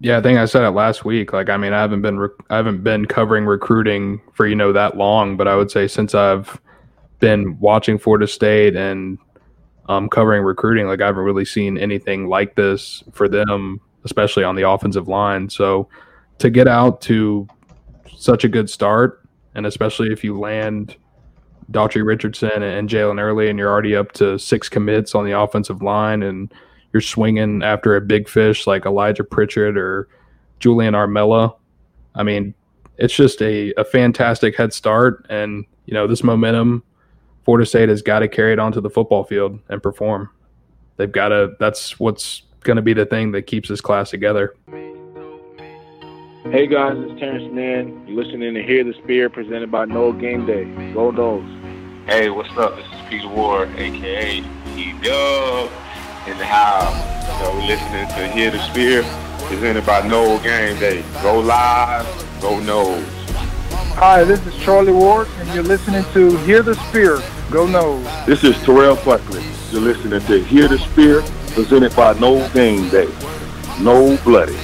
Yeah, I think I said it last week. Like, I mean, I haven't been I haven't been covering recruiting for you know that long, but I would say since I've been watching Florida State and um, covering recruiting, like I haven't really seen anything like this for them, especially on the offensive line. So to get out to such a good start, and especially if you land Daughtry Richardson and Jalen Early, and you're already up to six commits on the offensive line, and you're swinging after a big fish like Elijah Pritchard or Julian Armella. I mean, it's just a, a fantastic head start. And, you know, this momentum, Florida State has got to carry it onto the football field and perform. They've got to, that's what's going to be the thing that keeps this class together. Hey guys, it's Terrence Mann. You're listening to Hear the Spear presented by Nole Game Day. Go Dogs. Hey, what's up? This is Peter Ward, aka E Dub in the house. So we're listening to Hear the Spear, presented by Nole Game Day. Go live, go Noles. Hi, this is Charlie Ward, and you're listening to Hear the Spear. Go Noles. This is Terrell Buckley. You're listening to Hear the Spear, presented by Nole Game Day. No Bloody.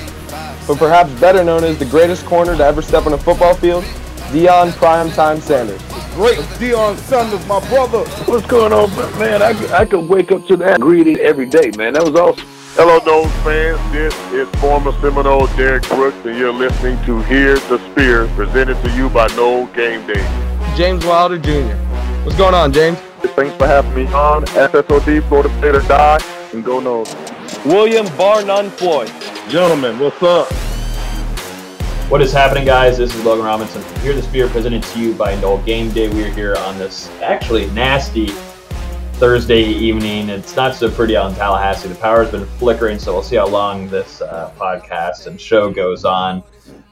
But perhaps better known as the greatest corner to ever step on a football field, Deion Primetime Sanders. Great Deion Sanders, my brother. What's going on, man? I, I could wake up to that greeting every day, man. That was awesome. Hello, Noles fans. This is former Seminole Derrick Brooks, and you're listening to Hear the Spear, presented to you by Nole Game Day. James Wilder Jr. What's going on, James? Thanks for having me on. SSOD, Florida State or Die, and go Noles. William Bar None Floyd. Gentlemen, what's up? What is happening, guys? This is Logan Robinson Hear the Spear, presented to you by Nole Game Day. We are here on this actually nasty Thursday evening. It's not so pretty out in Tallahassee. The power's been flickering, so we'll see how long this uh, podcast and show goes on.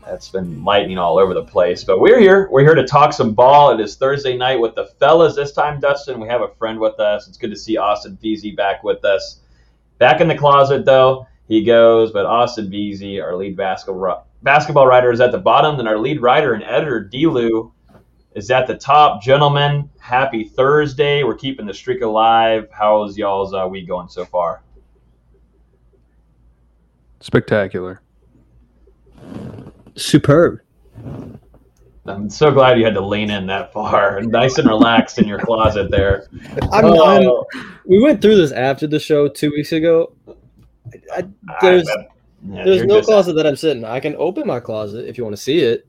It's been lightning all over the place, but we're here. We're here to talk some ball. It is Thursday night with the fellas. This time, Dustin, we have a friend with us. It's good to see Austin Veazey back with us. Back in the closet, though, he goes. But Austin Veazey, our lead basketball basketball writer, is at the bottom, then our lead writer and editor, Delu, is at the top. Gentlemen, happy Thursday. We're keeping the streak alive. How's y'all's uh, week going so far? Spectacular. Superb. I'm so glad you had to lean in that far. Nice and relaxed in your closet there. I'm, I'm, we went through this after the show two weeks ago. I, there's Yeah, there's no just- closet that I'm sitting. I can open my closet if you want to see it.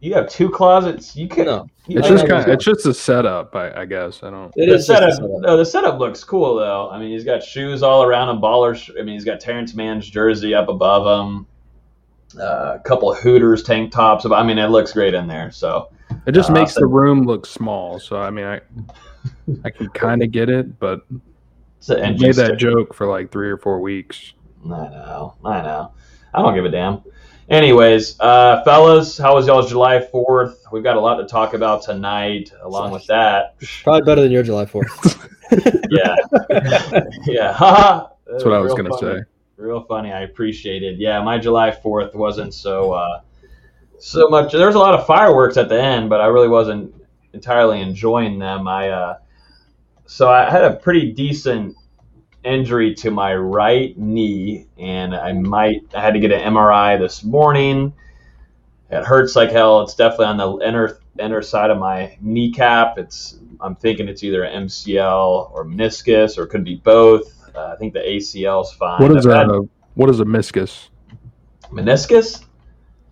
You have two closets. You can. No, You It's just kind of, it's just a setup, I, I guess. I don't. it the is setup, setup. no, the setup looks cool though. I mean, he's got shoes all around him, baller. sh- I mean, he's got Terrence Mann's jersey up above him. Uh, a couple of Hooters tank tops. I mean, it looks great in there. So It just Uh, makes the room look small. So I mean, I I can kind of get it, but it's an I made that joke for like three or four weeks. I know. I know. I don't give a damn. Anyways, uh, fellas, how was y'all's July 4th? We've got a lot to talk about tonight. Along with that, Probably better than your July 4th. yeah, yeah. haha. That's what I was gonna say. Real funny. I appreciate it. Yeah, my July 4th wasn't so uh, so much. There was a lot of fireworks at the end, but I really wasn't entirely enjoying them. I uh, so I had a pretty decent injury to my right knee, and I might I had to get an MRI this morning. It hurts like hell. It's definitely on the inner inner side of my kneecap. It's I'm thinking it's either an MCL or meniscus, or it could be both. Uh, I think the ACL is fine. What is I've had- a what is a meniscus? meniscus?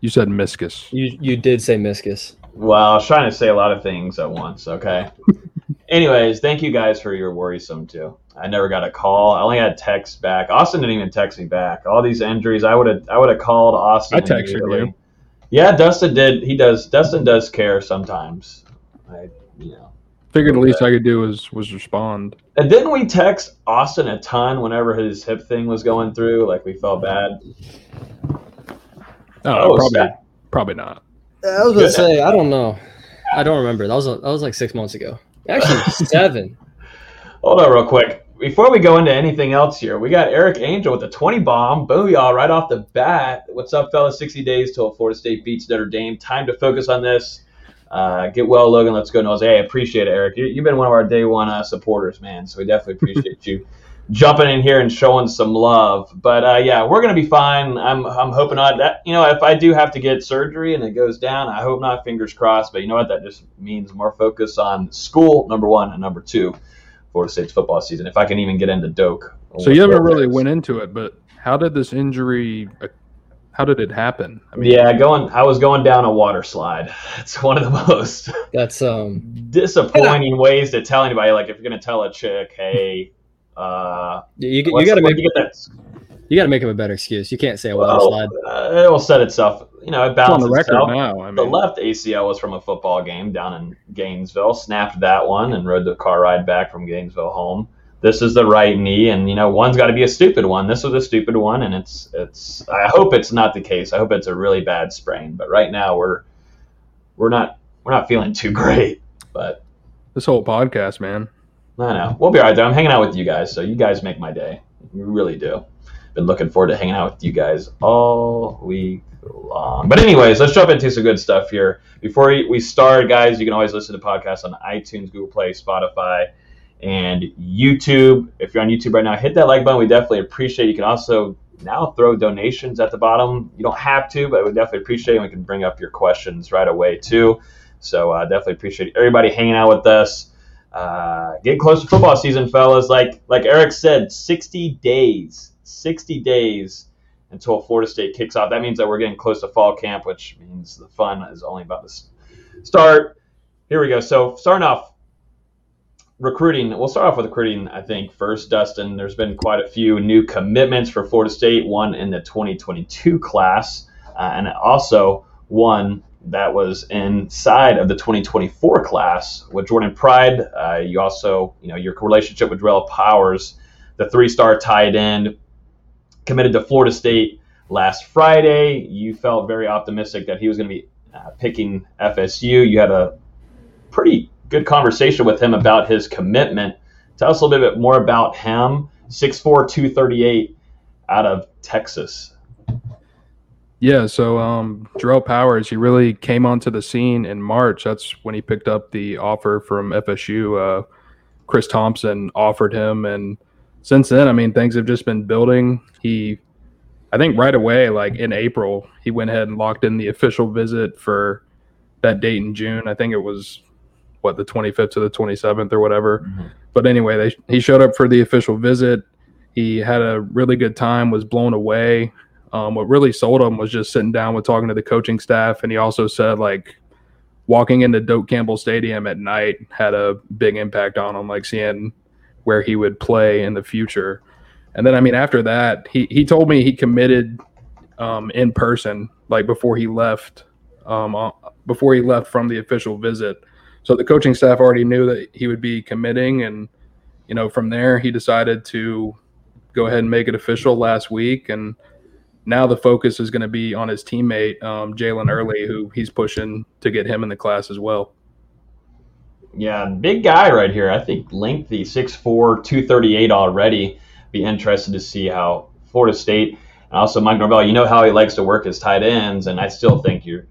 You said meniscus. you you did say meniscus. Well, I was trying to say a lot of things at once. Okay. Anyways, thank you guys for your worrisome too. I never got a call. I only had text back. Austin didn't even text me back. All these injuries, I would have I would have called Austin. I texted you. Yeah, Dustin did. He does. Dustin does care sometimes. I, you know. Figured the least I could do was was respond. And didn't we text Austin a ton whenever his hip thing was going through? Like we felt bad. No, Oh, probably sad. probably not. I was gonna say I don't know. I don't remember. That was that was like six months ago. Actually, seven. Hold on, real quick. Before we go into anything else here, we got Eric Angel with the 20 bomb. Booyah, right off the bat. What's up, fellas? 60 days till Florida State beats Notre Dame. Time to focus on this. Uh, get well, Logan. Let's go, Nose. Hey, I appreciate it, Eric. You, you've been one of our day one uh, supporters, man. So we definitely appreciate you jumping in here and showing some love. But uh, yeah, we're gonna be fine. I'm I'm hoping not that you know if I do have to get surgery and it goes down, I hope not. Fingers crossed. But you know what? That just means more focus on school. Number one and number two, Florida State's football season. If I can even get into Doak. So you haven't really went into it, but how did this injury? uh, How did it happen? I mean, Yeah, going. I was going down a water slide. It's one of the most That's um disappointing ways to tell anybody. Like if you're gonna tell a chick, hey, uh, you, you, what's- got to make you get that you got to make him a better excuse. You can't say a water Well, slide. uh, it will set itself. You know, it it's on balances the record itself. now. I The left ACL was from a football game down in Gainesville. Snapped that one and rode the car ride back from Gainesville home. This is the right knee, and you know one's got to be a stupid one. This was a stupid one, and it's it's. I hope it's not the case. I hope it's a really bad sprain. But right now we're we're not we're not feeling too great. But this whole podcast, man. I know we'll be all right there. I'm hanging out with you guys, so you guys make my day. You really do. Been looking forward to hanging out with you guys all week long. But anyways, let's jump into some good stuff here. Before we start, guys, you can always listen to podcasts on iTunes, Google Play, Spotify, and YouTube. If you're on YouTube right now, hit that like button. We definitely appreciate. it. You can also now throw donations at the bottom. You don't have to, but we definitely appreciate. it. We can bring up your questions right away too. So uh, definitely appreciate everybody hanging out with us. Uh, getting close to football season, fellas. Like like Eric said, 60 days, 60 days until Florida State kicks off. That means that we're getting close to fall camp, which means the fun is only about to start. Here we go. So starting off recruiting, we'll start off with recruiting. I think first, Dustin. There's been quite a few new commitments for Florida State. One in the 2022 class, uh, and also one that was inside of the 2024 class with Jordan Pride. Uh, you also, you know, your relationship with Drell Powers, the three-star tight end, committed to Florida State last Friday. You felt very optimistic that he was going to be uh, picking FSU. You had a pretty good conversation with him about his commitment. Tell us a little bit more about him. 6'4", 238 out of Texas. Yeah, so um, Jarrell Powers, he really came onto the scene in March. That's when he picked up the offer from FSU. Uh, Chris Thompson offered him, and since then, I mean, things have just been building. He, I think, right away, like in April, he went ahead and locked in the official visit for that date in June. I think it was what the 25th to the 27th or whatever. But anyway, they, he showed up for the official visit. He had a really good time, was blown away. Um, what really sold him was just sitting down with talking to the coaching staff, and he also said like walking into Doak Campbell Stadium at night had a big impact on him, like seeing where he would play in the future. And then I mean after that, he he told me he committed um, in person, like before he left, um, uh, before he left from the official visit. So the coaching staff already knew that he would be committing, and you know from there he decided to go ahead and make it official last week and now the focus is going to be on his teammate um, Jalen Early, who he's pushing to get him in the class as well. Yeah, big guy right here. I think lengthy, 6'4", 238 already. Be interested to see how Florida State and also Mike Norvell. You know how he likes to work his tight ends, and I still think you're,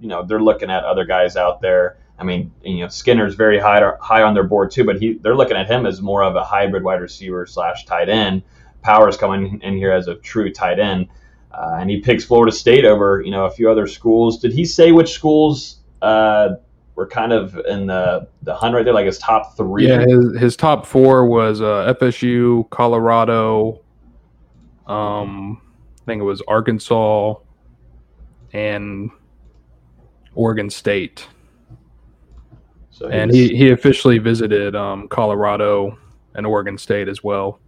you know, they're looking at other guys out there. I mean, you know, Skinner's very high high on their board too, but he they're looking at him as more of a hybrid wide receiver slash tight end. Powers coming in here as a true tight end. Uh, and he picks Florida State over, you know, a few other schools. Did he say which schools uh, were kind of in the the hunt right there, like his top three? Yeah, his, his top four was uh, FSU, Colorado, um, I think it was Arkansas, and Oregon State. So And he, he officially visited um, Colorado and Oregon State as well.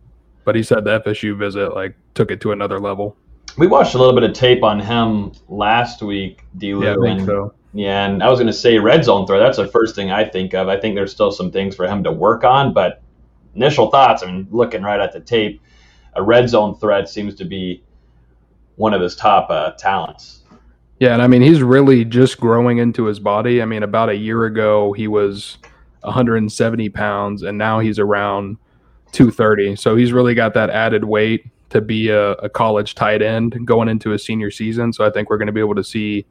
But he said the FSU visit like took it to another level. we watched a little bit of tape on him last week, D. Yeah, I Lou, think and so. Yeah, and I was going to say red zone throw. That's the first thing I think of. I think there's still some things for him to work on, but initial thoughts. I mean, looking right at the tape, a red zone threat seems to be one of his top uh, talents. Yeah, and I mean he's really just growing into his body. I mean, about a year ago he was 170 pounds, and now he's around 230. So he's really got that added weight to be a, a college tight end going into his senior season. So I think we're going to be able to see,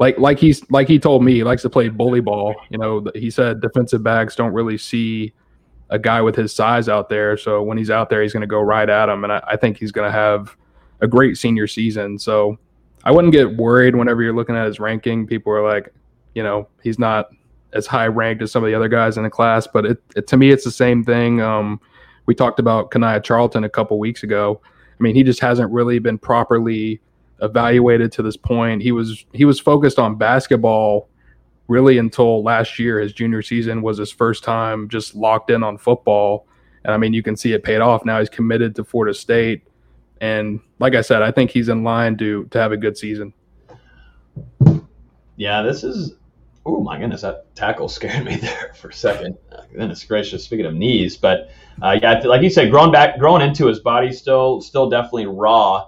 like like he's like he told me, he likes to play bully ball. You know, he said defensive backs don't really see a guy with his size out there. So when he's out there, he's going to go right at him, and I, I think he's going to have a great senior season. So I wouldn't get worried whenever you're looking at his ranking. People are like, you know, he's not as high ranked as some of the other guys in the class, but it, it to me, it's the same thing. Um, we talked about Kanaya Charlton a couple weeks ago. I mean, he just hasn't really been properly evaluated to this point. He was he was focused on basketball really until last year. His junior season was his first time just locked in on football, and I mean, you can see it paid off. Now he's committed to Florida State, and like I said, I think he's in line to to have a good season. Yeah, this is. Oh my goodness, that tackle scared me there for a second. Goodness gracious. Speaking of knees, but uh, yeah, like you said, growing back, growing into his body, still, still definitely raw.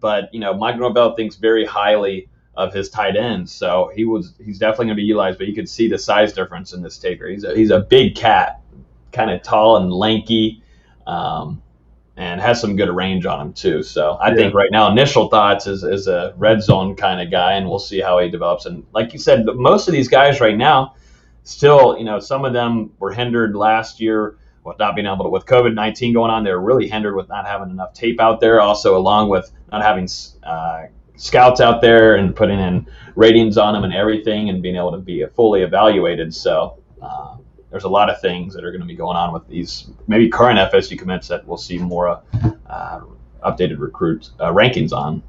But you know, Mike Norvell thinks very highly of his tight ends, so he was he's definitely going to be utilized. But you could see the size difference in this taker. He's a he's a big cat, kind of tall and lanky. Um, and has some good range on him too. So I yeah. think right now, initial thoughts is, is a red zone kind of guy, and we'll see how he develops. And like you said, most of these guys right now, still, you know, some of them were hindered last year not being able to, with COVID 19 going on, they were really hindered with not having enough tape out there. Also, along with not having uh, scouts out there and putting in ratings on them and everything and being able to be fully evaluated. So, uh, there's a lot of things that are going to be going on with these maybe current FSU commits that we'll see more uh, updated recruit uh, rankings on.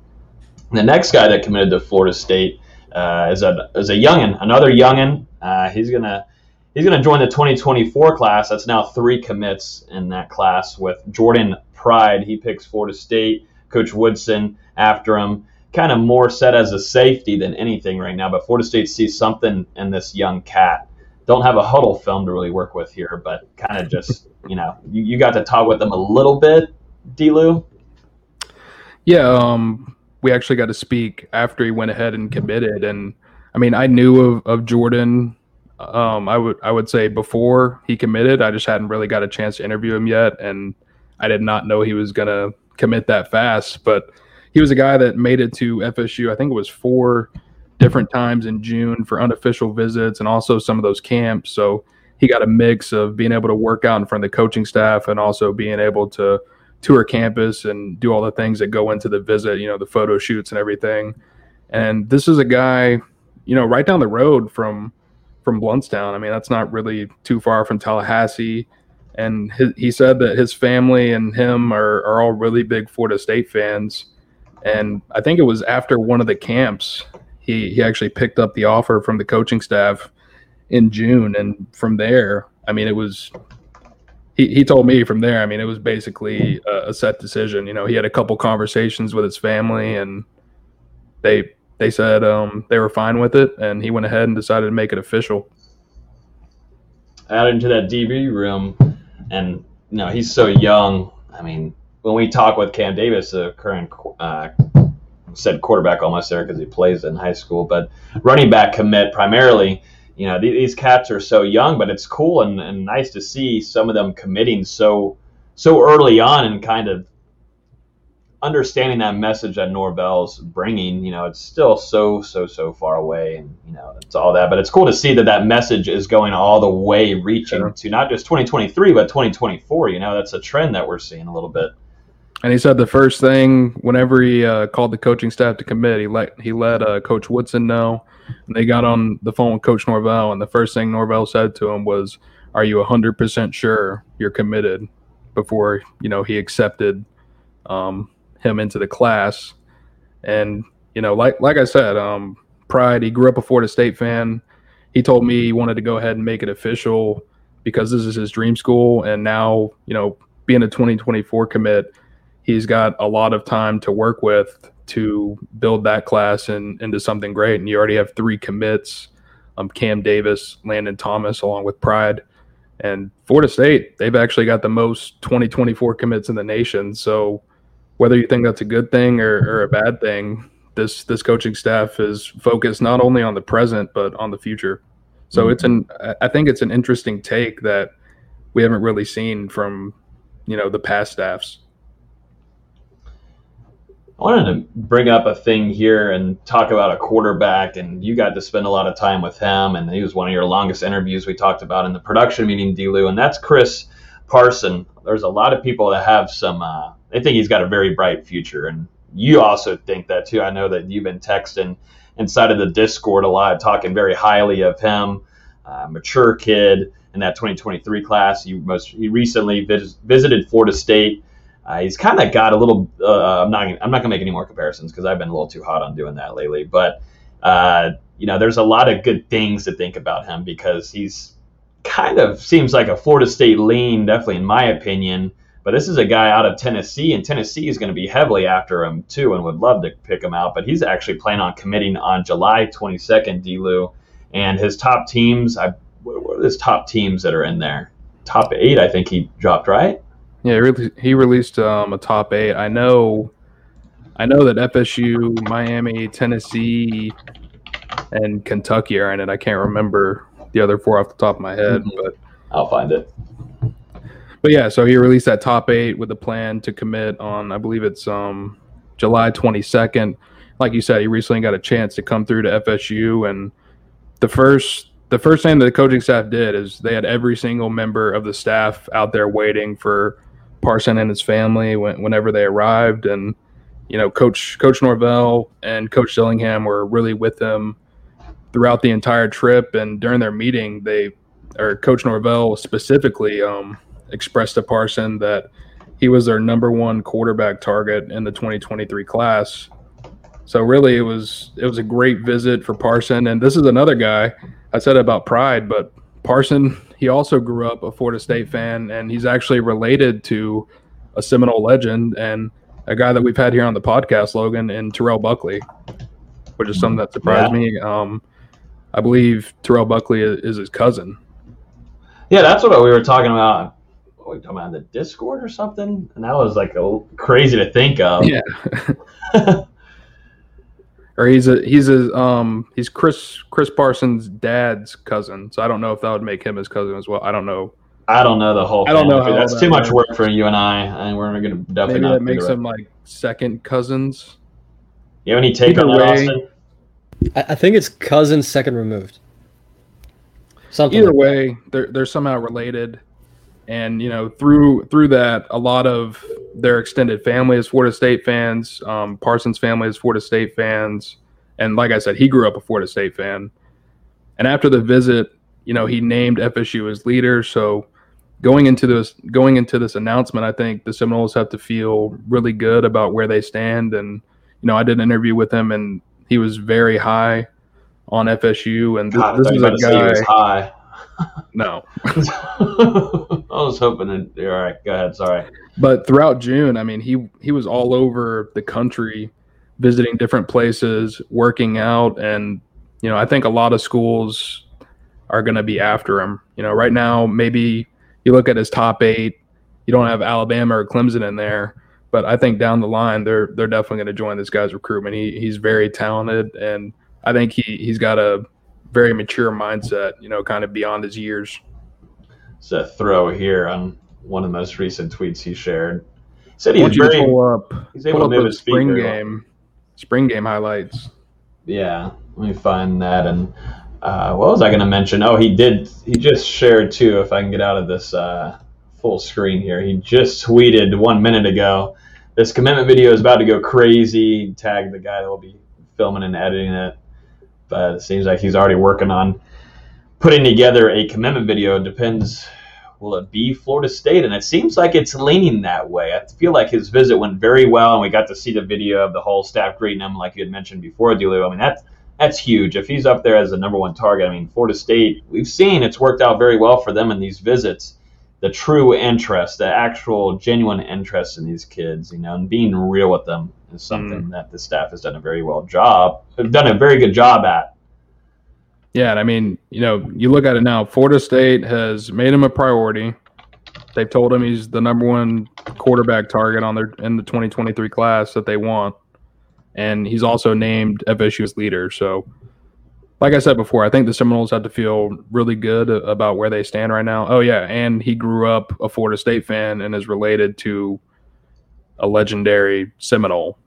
The next guy that committed to Florida State uh, is a is a youngin, another youngin. Uh, he's gonna he's gonna join the 2024 class. That's now three commits in that class with Jordan Pride. He picks Florida State. Coach Woodson after him. Kind of more set as a safety than anything right now, but Florida State sees something in this young cat don't have a Hudl film to really work with here, but kind of just you know you, you got to talk with them a little bit, Delu. Yeah, um, we actually got to speak after he went ahead and committed, and I mean I knew of, of Jordan. Um, I would I would say before he committed, I just hadn't really got a chance to interview him yet, and I did not know he was gonna commit that fast. But he was a guy that made it to FSU. I think it was four different times in June for unofficial visits and also some of those camps. So he got a mix of being able to work out in front of the coaching staff and also being able to tour campus and do all the things that go into the visit, you know, the photo shoots and everything. And this is a guy, you know, right down the road from from Blountstown. I mean, that's not really too far from Tallahassee. And his, he said that his family and him are, are all really big Florida State fans. And I think it was after one of the camps he he actually picked up the offer from the coaching staff in June, and from there, I mean, it was. He, he told me from there. I mean, it was basically a, a set decision. You know, he had a couple conversations with his family, and they they said um, they were fine with it, and he went ahead and decided to make it official. Added to that DB room, and you know he's so young. I mean, when we talk with Cam Davis, the current uh, said quarterback almost there because he plays in high school, but running back commit primarily. You know, these cats are so young, but it's cool and, and nice to see some of them committing so so early on and kind of understanding that message that Norvell's bringing. You know, it's still so so so far away, and you know, it's all that. But it's cool to see that that message is going all the way, reaching sure. to not just 2023 but 2024. You know, that's a trend that we're seeing a little bit. And he said the first thing whenever he uh, called the coaching staff to commit, he let he let uh, Coach Woodson know. And they got on the phone with Coach Norvell, and the first thing Norvell said to him was, "Are you hundred percent sure you're committed?" Before you know he accepted um, him into the class, and you know, like like I said, um, Pride. He grew up a Florida State fan. He told me he wanted to go ahead and make it official because this is his dream school, and now you know, being a 2024 commit he's got a lot of time to work with to build that class and into something great. And you already have three commits: um, Cam Davis, Landon Thomas, along with Pride. And Florida State, they've actually got the most 2024 commits in the nation. So whether you think that's a good thing or, or a bad thing, this this coaching staff is focused not only on the present but on the future. So mm-hmm. it's an I think it's an interesting take that we haven't really seen from you know the past staffs. I wanted to bring up a thing here and talk about a quarterback, and you got to spend a lot of time with him, and he was one of your longest interviews we talked about in the production meeting, Delu, and that's Chris Parson, there's a lot of people that have some. Uh, they think he's got a very bright future, and you also think that too. I know that you've been texting inside of the Discord a lot, talking very highly of him. Uh, mature kid in that 2023 class. You most he recently vis- visited Florida State. Uh, he's kind of got a little. Uh, I'm not. I'm not gonna make any more comparisons because I've been a little too hot on doing that lately. But uh, you know, there's a lot of good things to think about him because he's kind of seems like a Florida State lean, definitely in my opinion. But this is a guy out of Tennessee, and Tennessee is going to be heavily after him too, and would love to pick him out. But he's actually planning on committing on July 22nd, Delu, and his top teams. I what are his top teams that are in there? Top eight, I think he dropped right. Yeah, he, really, he released um, a top eight. I know, I know that FSU, Miami, Tennessee, and Kentucky are in it. I can't remember the other four off the top of my head, mm-hmm. but I'll find it. But yeah, so he released that top eight with a plan to commit on, I believe it's um July 22nd. Like you said, he recently got a chance to come through to FSU, and the first the first thing that the coaching staff did is they had every single member of the staff out there waiting for Parson and his family when, whenever they arrived, and you know, Coach Coach Norvell and Coach Dillingham were really with them throughout the entire trip. And during their meeting, they or Coach Norvell specifically um, expressed to Parson that he was their number one quarterback target in the 2023 class. So really, it was it was a great visit for Parson. And this is another guy. I said about pride, but Parson he also grew up a Florida State fan, and he's actually related to a Seminole legend and a guy that we've had here on the podcast, Logan, and Terrell Buckley, which is something that surprised yeah. me. Um, I believe Terrell Buckley is, is, his cousin. Yeah, that's what we were talking about. What were we talking the Discord or something? And that was like a, crazy to think of. Yeah. or he's a he's a um he's Chris Chris Parsons' dad's cousin. So I don't know if that would make him his cousin as well. I don't know. I don't know the whole. I don't know. That's that too much work for you and I, and we're gonna definitely. Maybe that makes them like second cousins. You have any take Either on that, way, Austin? I, think it's cousin second removed. Something. Either like way, they're they're somehow related, and you know through through that, a lot of their extended family is Florida State fans. Um, Parsons' family is Florida State fans, and like I said, he grew up a Florida State fan. And after the visit, you know, he named FSU as leader. So going into this going into this announcement, I think the Seminoles have to feel really good about where they stand. And you know, I did an interview with him, and he was very high on FSU, and th- God, this is a guy. high. No, I was hoping. It, all right, go ahead. Sorry. But throughout June, I mean, he he was all over the country, visiting different places, working out, and you know, I think a lot of schools are going to be after him. You know, right now, maybe you look at his top eight, you don't have Alabama or Clemson in there, but I think down the line they're they're definitely going to join this guy's recruitment. He he's very talented, and I think he he's got a very mature mindset. You know, kind of beyond his years. It's a throw here on one of the most recent tweets he shared. He said he's very pull up, he's able pull to move his spring game, spring game highlights. Yeah, let me find that. And uh, what was I going to mention? Oh, he did. He just shared too. If I can get out of this. Uh, full screen here. He just tweeted one minute ago. This commitment video is about to go crazy. Tag the guy that will be filming and editing it. But it seems like he's already working on putting together a commitment video. Depends. Will it be Florida State? And it seems like it's leaning that way. I feel like his visit went very well, and we got to see the video of the whole staff greeting him, like you had mentioned before, Delu. I mean, that's that's huge. If he's up there as the number one target, I mean, Florida State, we've seen it's worked out very well for them in these visits the true interest, the actual genuine interest in these kids, you know, and being real with them is something mm. that the staff has done a very well job, done a very good job at. Yeah, and I mean, you know, you look at it now. Florida State has made him a priority. They've told him he's the number one quarterback target on their in the 2023 class that they want, and he's also named FSU's leader. So like I said before, I think the Seminoles have to feel really good about where they stand right now. Oh yeah, and he grew up a Florida State fan and is related to a legendary Seminole.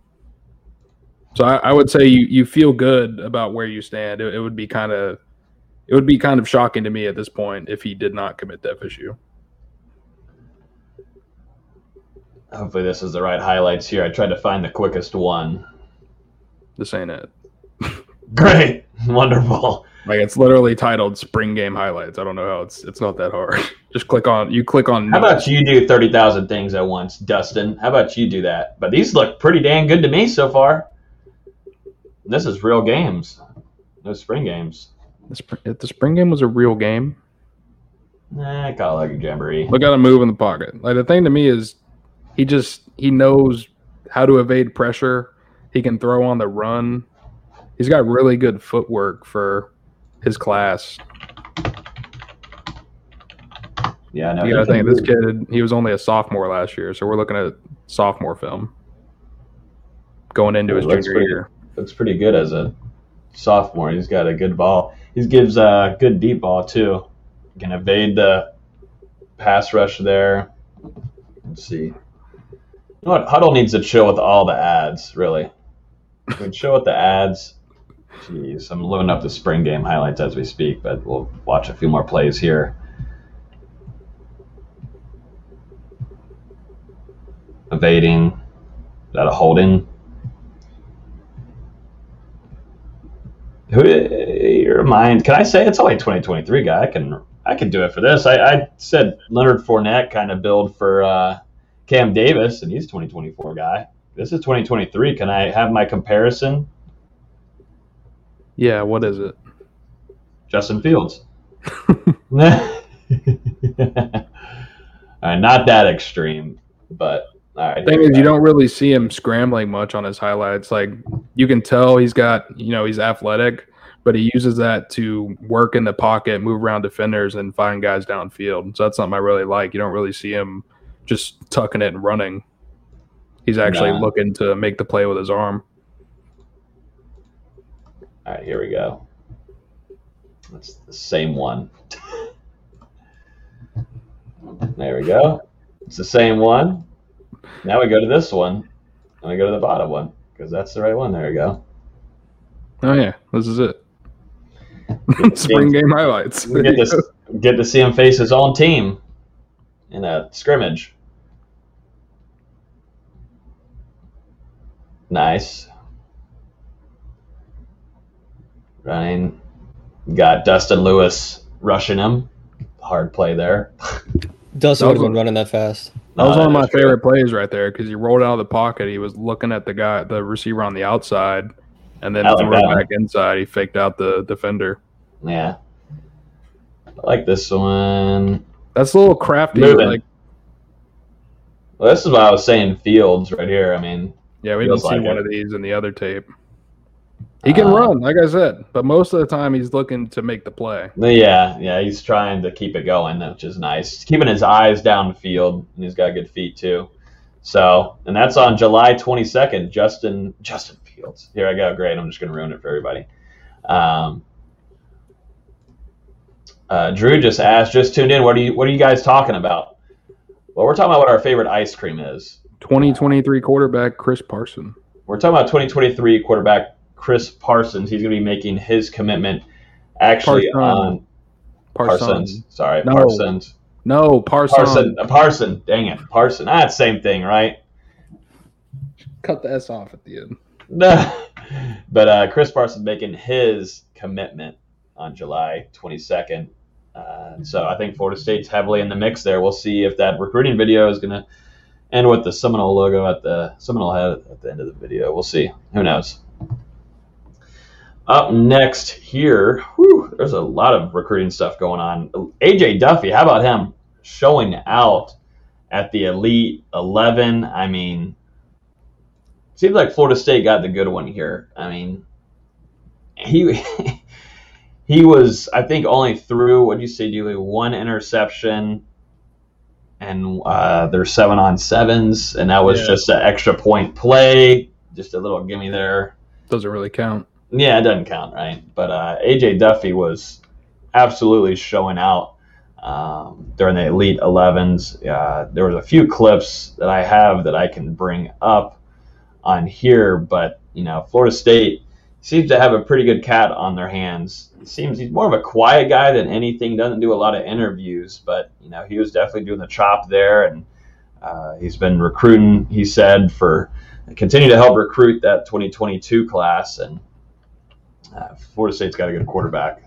So I, I would say you, you feel good about where you stand. It, it would be kind of it would be kind of shocking to me at this point if he did not commit to FSU. Hopefully, this is the right highlights here. I tried to find the quickest one. This ain't it. Great, wonderful. Like it's literally titled "Spring Game Highlights." I don't know how it's it's not that hard. Just click on you click on. How about you do thirty thousand things at once, Dustin? How about you do that? But these look pretty dang good to me so far. This is real games. No spring games. The spring, the spring game was a real game. Nah, I call it like a jamboree. Look at him move in the pocket. Like the thing to me is, he just he knows how to evade pressure. He can throw on the run. He's got really good footwork for his class. Yeah, no. You gotta can think this kid. He was only a sophomore last year, so we're looking at sophomore film going into his junior pretty- year. looks pretty good as a sophomore. He's got a good ball. He gives a good deep ball too. Can evade the pass rush there. Let's see. You know what? Hudl needs to chill with all the ads. Really, we chill with the ads. Jeez, I'm loading up the spring game highlights as we speak, but we'll watch a few more plays here. Evading. Is that a holding? Who your mind? Can I say it's only 2023 guy? I can I can do it for this. I, I said Leonard Fournette kind of build for uh, Cam Davis, and he's 2024 guy. This is 2023. Can I have my comparison? Yeah, what is it? Justin Fields. right, uh, not that extreme, but all right. thing is, you don't really see him scrambling much on his highlights. Like you can tell he's got, you know, he's athletic, but he uses that to work in the pocket, move around defenders, and find guys downfield. So that's something I really like. You don't really see him just tucking it and running. He's actually Nah. looking to make the play with his arm. All right, here we go. That's the same one. there we go. It's the same one. Now we go to this one. And we go to the bottom one because that's the right one. There we go. Oh yeah, this is it. Spring game highlights. We get this get to see him face his own team in a scrimmage. Nice. Running. Got Dustin Lewis rushing him. Hard play there. Dustin would have been running that fast. That was No, one of my is true. favorite plays right there because he rolled out of the pocket. He was looking at the guy, the receiver on the outside, and then I like threw it back inside. He faked out the defender. Yeah. I like this one. That's a little crafty. Moving. Like, Well, this is what I was saying. Fields right here. I mean, yeah, we didn't see like one it. of these in the other tape. He can Uh, run, like I said, but most of the time he's looking to make the play. yeah, yeah, he's trying to keep it going, which is nice. Keeping his eyes downfield, and he's got good feet too. So, and that's on July 22nd. Justin Justin Fields. Here I go. Great. I'm just gonna ruin it for everybody. Um, uh, Drew just asked, just tuned in. What are you What are you guys talking about? Well, we're talking about what our favorite ice cream is. 2023 quarterback Chris Parson. We're talking about 2023 quarterback Chris Parsons. He's going to be making his commitment actually Parson. on Parson. Parsons. Sorry, No. Parsons. No, Parson. Parson. uh, Parson. Dang it, Parson. Ah, it's same thing, right? Cut the S off at the end. No, but uh, Chris Parsons making his commitment on July 22nd. Uh, so I think Florida State's heavily in the mix there. We'll see if that recruiting video is going to end with the Seminole logo at the Seminole head at the end of the video. We'll see. Who knows? Up next here, whew, there's a lot of recruiting stuff going on. AJ Duffy, how about him showing out at the Elite 11? I mean, seems like Florida State got the good one here. I mean, he he was I think only through what do you say, Julie? One interception, and uh, they're seven on sevens, and that was Yeah. just an extra point play, just a little gimme there. Doesn't really count. Yeah, it doesn't count, right? But uh, AJ Duffy was absolutely showing out um, during the Elite 11s. Uh, there was a few clips that I have that I can bring up on here, but you know, Florida State seems to have a pretty good cat on their hands. It seems he's more of a quiet guy than anything. Doesn't do a lot of interviews, but you know, he was definitely doing the chop there, and Uh, he's been recruiting, he said, for continue to help recruit that 2022 class, and uh, Florida State's got a good quarterback.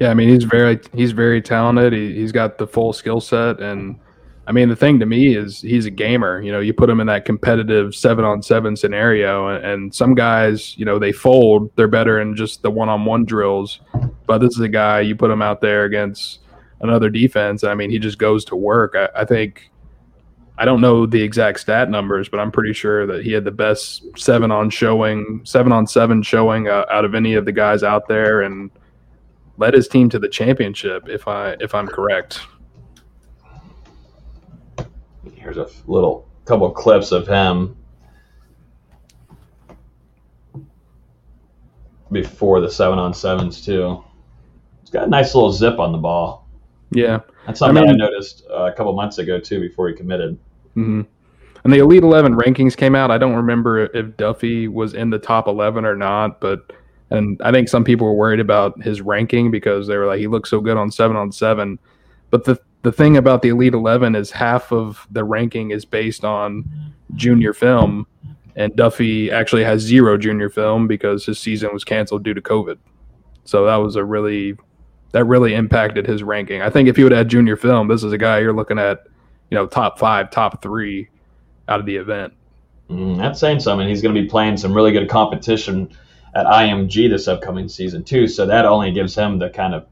Yeah, I mean he's very he's very talented. He, he's got the full skill set, and I mean the thing to me is he's a gamer. You know, you put him in that competitive seven on seven scenario, and, and some guys, you know, they fold. They're better in just the one on one drills, but this is a guy you put him out there against another defense. I mean, he just goes to work. I, I think I don't know the exact stat numbers, but I'm pretty sure that he had the best seven on showing, seven on seven showing uh, out of any of the guys out there, and led his team to the championship. If I if I'm correct. Here's a little couple of clips of him before the seven on sevens too. He's got a nice little zip on the ball. Yeah, that's something I, mean, I noticed uh, a couple months ago too before he committed. Mm-hmm. And the Elite Eleven rankings came out. I don't remember if Duffy was in the top eleven or not, but and I think some people were worried about his ranking because they were like, he looks so good on seven on seven. But the the thing about the Elite Eleven is half of the ranking is based on junior film, and Duffy actually has zero junior film because his season was canceled due to COVID. So that was a really that really impacted his ranking. I think if he would add junior film, this is a guy you're looking at, you know, top five, top three out of the event. Mm, that's saying something. He's going to be playing some really good competition at IMG this upcoming season too. So that only gives him the kind of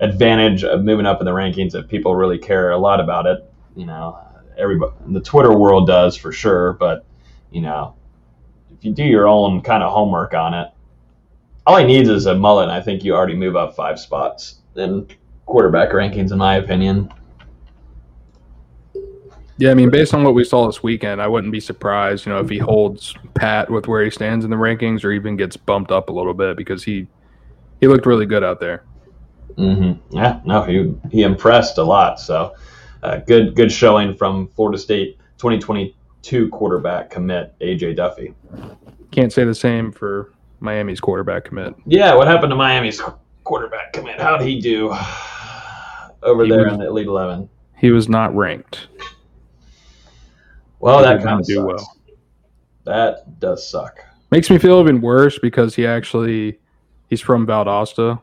advantage of moving up in the rankings if people really care a lot about it. You know, everybody, the Twitter world does for sure, but you know, if you do your own kind of homework on it, all he needs is a mullet. And I think you already move up five spots in quarterback rankings, in my opinion. Yeah, I mean, based on what we saw this weekend, I wouldn't be surprised, you know, if he holds pat with where he stands in the rankings, or even gets bumped up a little bit because he he looked really good out there. Mm-hmm. Yeah, no, he he impressed a lot. So, uh, good good showing from Florida State 2022 quarterback commit AJ Duffy. Can't say the same for Miami's quarterback commit. Yeah, what happened to Miami's quarterback commit? How did he do over he there was, in the Elite Eleven? He was not ranked. Well, that kind of do sucks. well. That does suck. Makes me feel even worse because he actually he's from Valdosta,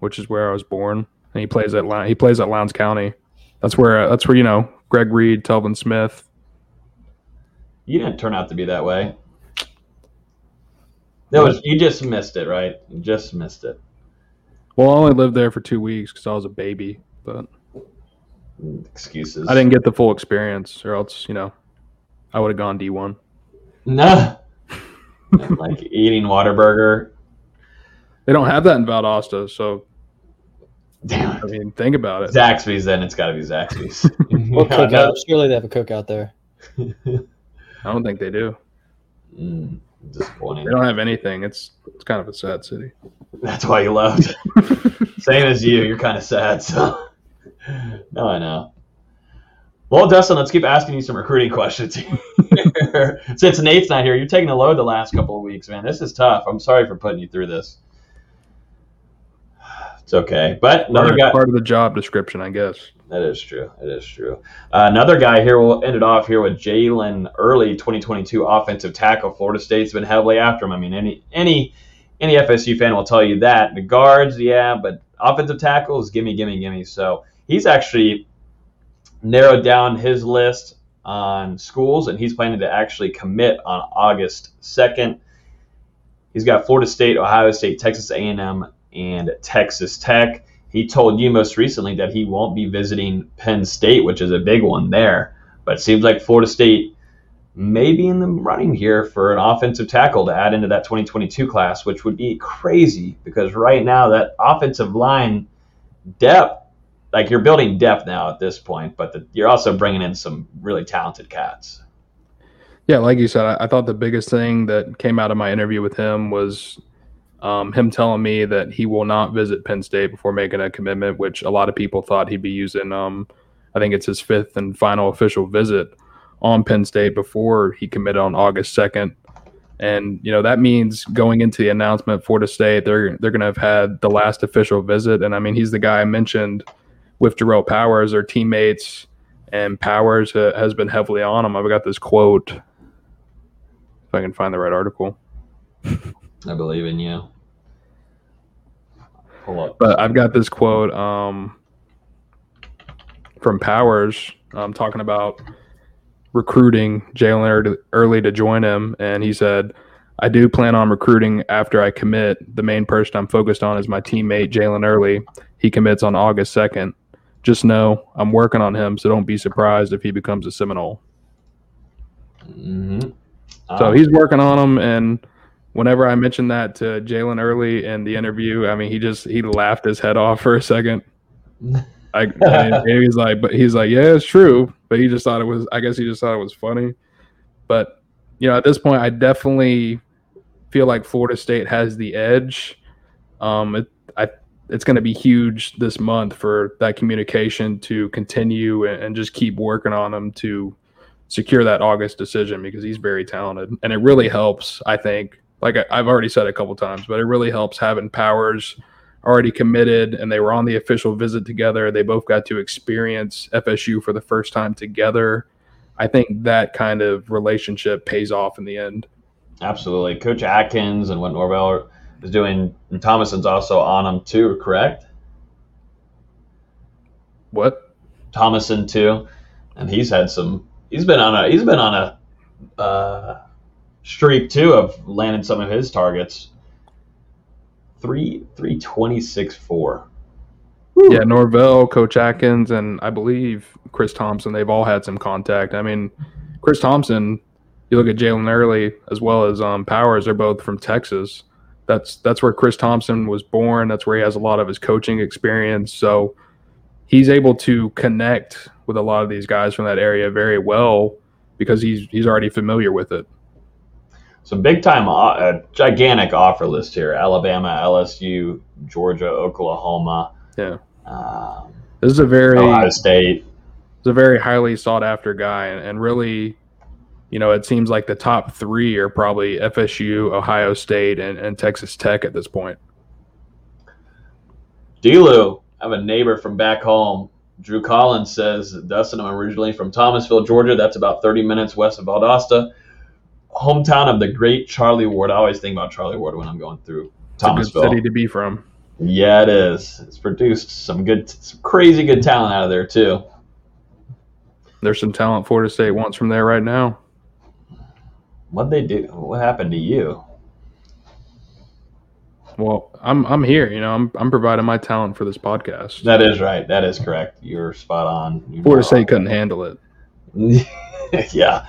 which is where I was born, and he plays at he plays at Lowndes County. That's where that's where you know Greg Reid, Telvin Smith. You didn't turn out to be that way. That was you just missed it, right? You just missed it. Well, I only lived there for two weeks because I was a baby, but excuses. I didn't get the full experience, or else you know, I would have gone D one. Nah, like eating Whataburger. They don't have that in Valdosta, so. Damn. I mean, think about it. Zaxby's, then it's got to be Zaxby's. well, cookout. Surely they have a cookout there. I don't think they do. Mm, disappointing. They don't have anything. It's it's kind of a sad city. That's why you left. Same as you. You're kind of sad. So no, I know. Well, Dustin, let's keep asking you some recruiting questions. Since Nate's not here, you're taking a load the last couple of weeks, man. This is tough. I'm sorry for putting you through this. It's okay, but another part, guy. Part of the job description, I guess. That is true. It is true. Uh, another guy here. We'll end it off here with Jalen Early, 2022 offensive tackle. Florida State's been heavily after him. I mean, any any any FSU fan will tell you that. The guards, yeah, but offensive tackles, gimme, gimme, gimme. So he's actually narrowed down his list on schools, and he's planning to actually commit on August 2nd. He's got Florida State, Ohio State, Texas A&M, and Texas Tech. He told you most recently that he won't be visiting Penn State, which is a big one there. But it seems like Florida State may be in the running here for an offensive tackle to add into that 2022 class, which would be crazy because right now that offensive line depth like you're building depth now at this point, but the, you're also bringing in some really talented cats. Yeah, like you said, I, I, thought the biggest thing that came out of my interview with him was um, him telling me that he will not visit Penn State before making a commitment, which a lot of people thought he'd be using. Um, I think it's his fifth and final official visit on Penn State before he committed on August second. And you know that means going into the announcement, for Florida State they're they're going to have had the last official visit. And I mean he's the guy I mentioned with Jarrell Powers are teammates and Powers uh, has been heavily on him. I've got this quote, if I can find the right article. I believe in you. Pull up. But I've got this quote um, from Powers um, talking about recruiting Jalen early to join him, and he said, "I do plan on recruiting after I commit. The main person I'm focused on is my teammate Jalen Early. He commits on August 2nd. Just know I'm working on him, so don't be surprised if he becomes a Seminole." hmm So he's working on him, and whenever I mentioned that to Jalen early in the interview, I mean, he just he laughed his head off for a second. I, and he's like, but he's like, yeah, it's true, but he just thought it was. I guess he just thought it was funny. But you know, at this point, I definitely feel like Florida State has the edge. Um, it, I, it's going to be huge this month for that communication to continue and, and just keep working on them to secure that August decision because he's very talented, and it really helps. I think, like I, I've already said a couple times, but it really helps having Powers already committed and they were on the official visit together. They both got to experience FSU for the first time together. I think that kind of relationship pays off in the end. Absolutely. Coach Atkins and what Norvell is doing, and Thomason's also on him too, correct? What? Thomason too, and he's had some. He's been on a. He's been on a uh, streak too of landing some of his targets. Three three twenty six four. Yeah, Norvell, Coach Atkins, and I believe Chris Thomsen. They've all had some contact. I mean, Chris Thomsen. You look at Jalen Early as well as um, Powers. They're both from Texas. That's that's where Chris Thomsen was born. That's where he has a lot of his coaching experience. So he's able to connect with a lot of these guys from that area very well because he's he's already familiar with it. So big time, uh, gigantic offer list here: Alabama, LSU, Georgia, Oklahoma. Yeah. Um, This is a very Ohio State. He's a very highly sought after guy, and, and really, you know, it seems like the top three are probably FSU, Ohio State, and, and Texas Tech at this point. D'Lo, I have a neighbor from back home. Drew Collins says, Dustin, I'm originally from Thomasville, Georgia. That's about 30 minutes west of Valdosta. Hometown of the great Charlie Ward. I always think about Charlie Ward when I'm going through It's a good Thomasville. city to be from. Yeah, it is. It's produced some good, some crazy good talent out of there too. There's some talent Florida State wants from there right now. What'd they do? What happened to you? Well, I'm I'm here. You know, I'm I'm providing my talent for this podcast. That is right. That is correct. You're spot on. You're not State couldn't handle it. yeah.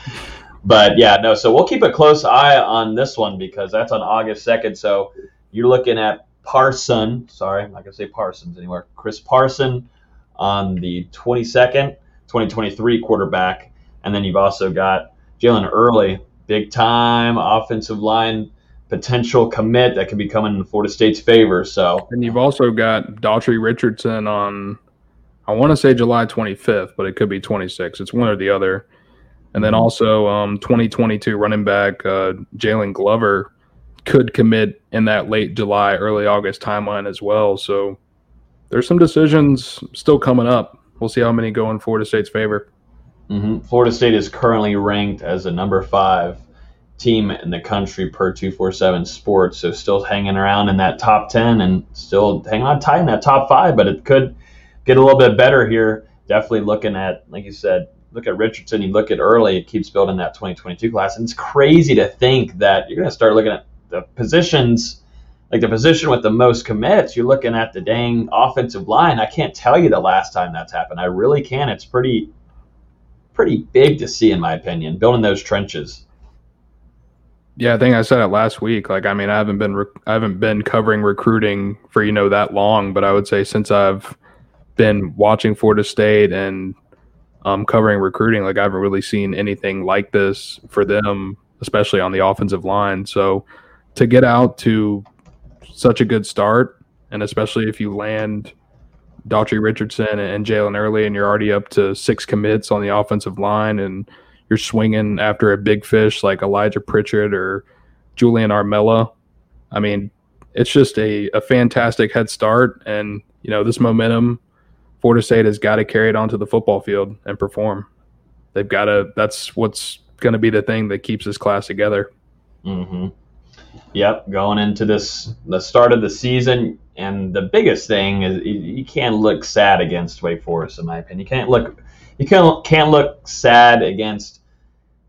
But yeah, no, so we'll keep a close eye on this one because that's on August 2nd. So you're looking at Parson, sorry, I'm not going to say Parsons anymore, Chris Parson on the 22nd, 2023 quarterback. And then you've also got Jalen Early, big time offensive line potential commit that could be coming in Florida State's favor. So And you've also got Daughtry Richardson on, I want to say July 25th, but it could be 26. It's one or the other. And then also um, 2022 running back uh, Jalen Glover could commit in that late July, early August timeline as well. So there's some decisions still coming up. We'll see how many go in Florida State's favor. Hmm Florida State is currently ranked as a number five team in the country per 247 Sports. So still hanging around in that top 10 and still hanging on tight in that top five, but it could get a little bit better here. Definitely looking at, like you said, look at Richardson, you look at early, it keeps building that 2022 class. And it's crazy to think that you're going to start looking at the positions. Like the position with the most commits, you're looking at the dang offensive line. I can't tell you the last time that's happened. I really can. It's pretty pretty big to see, in my opinion, building those trenches. Yeah, I think I said it last week. Like, I mean, I haven't been rec- I haven't been covering recruiting for you know that long, but I would say since I've been watching Florida State and um, covering recruiting, like I haven't really seen anything like this for them, especially on the offensive line. So to get out to such a good start, and especially if you land Daughtry Richardson and Jalen Early, and you're already up to six commits on the offensive line, and you're swinging after a big fish like Elijah Pritchard or Julian Armella. I mean, it's just a, a fantastic head start, and you know this momentum Florida State has got to carry it onto the football field and perform. They've got to. That's what's going to be the thing that keeps this class together. Mm-hmm. Yep, going into this the start of the season, and the biggest thing is you, can't look sad against Wake Forest, in my opinion. You can't look you can't can't look sad against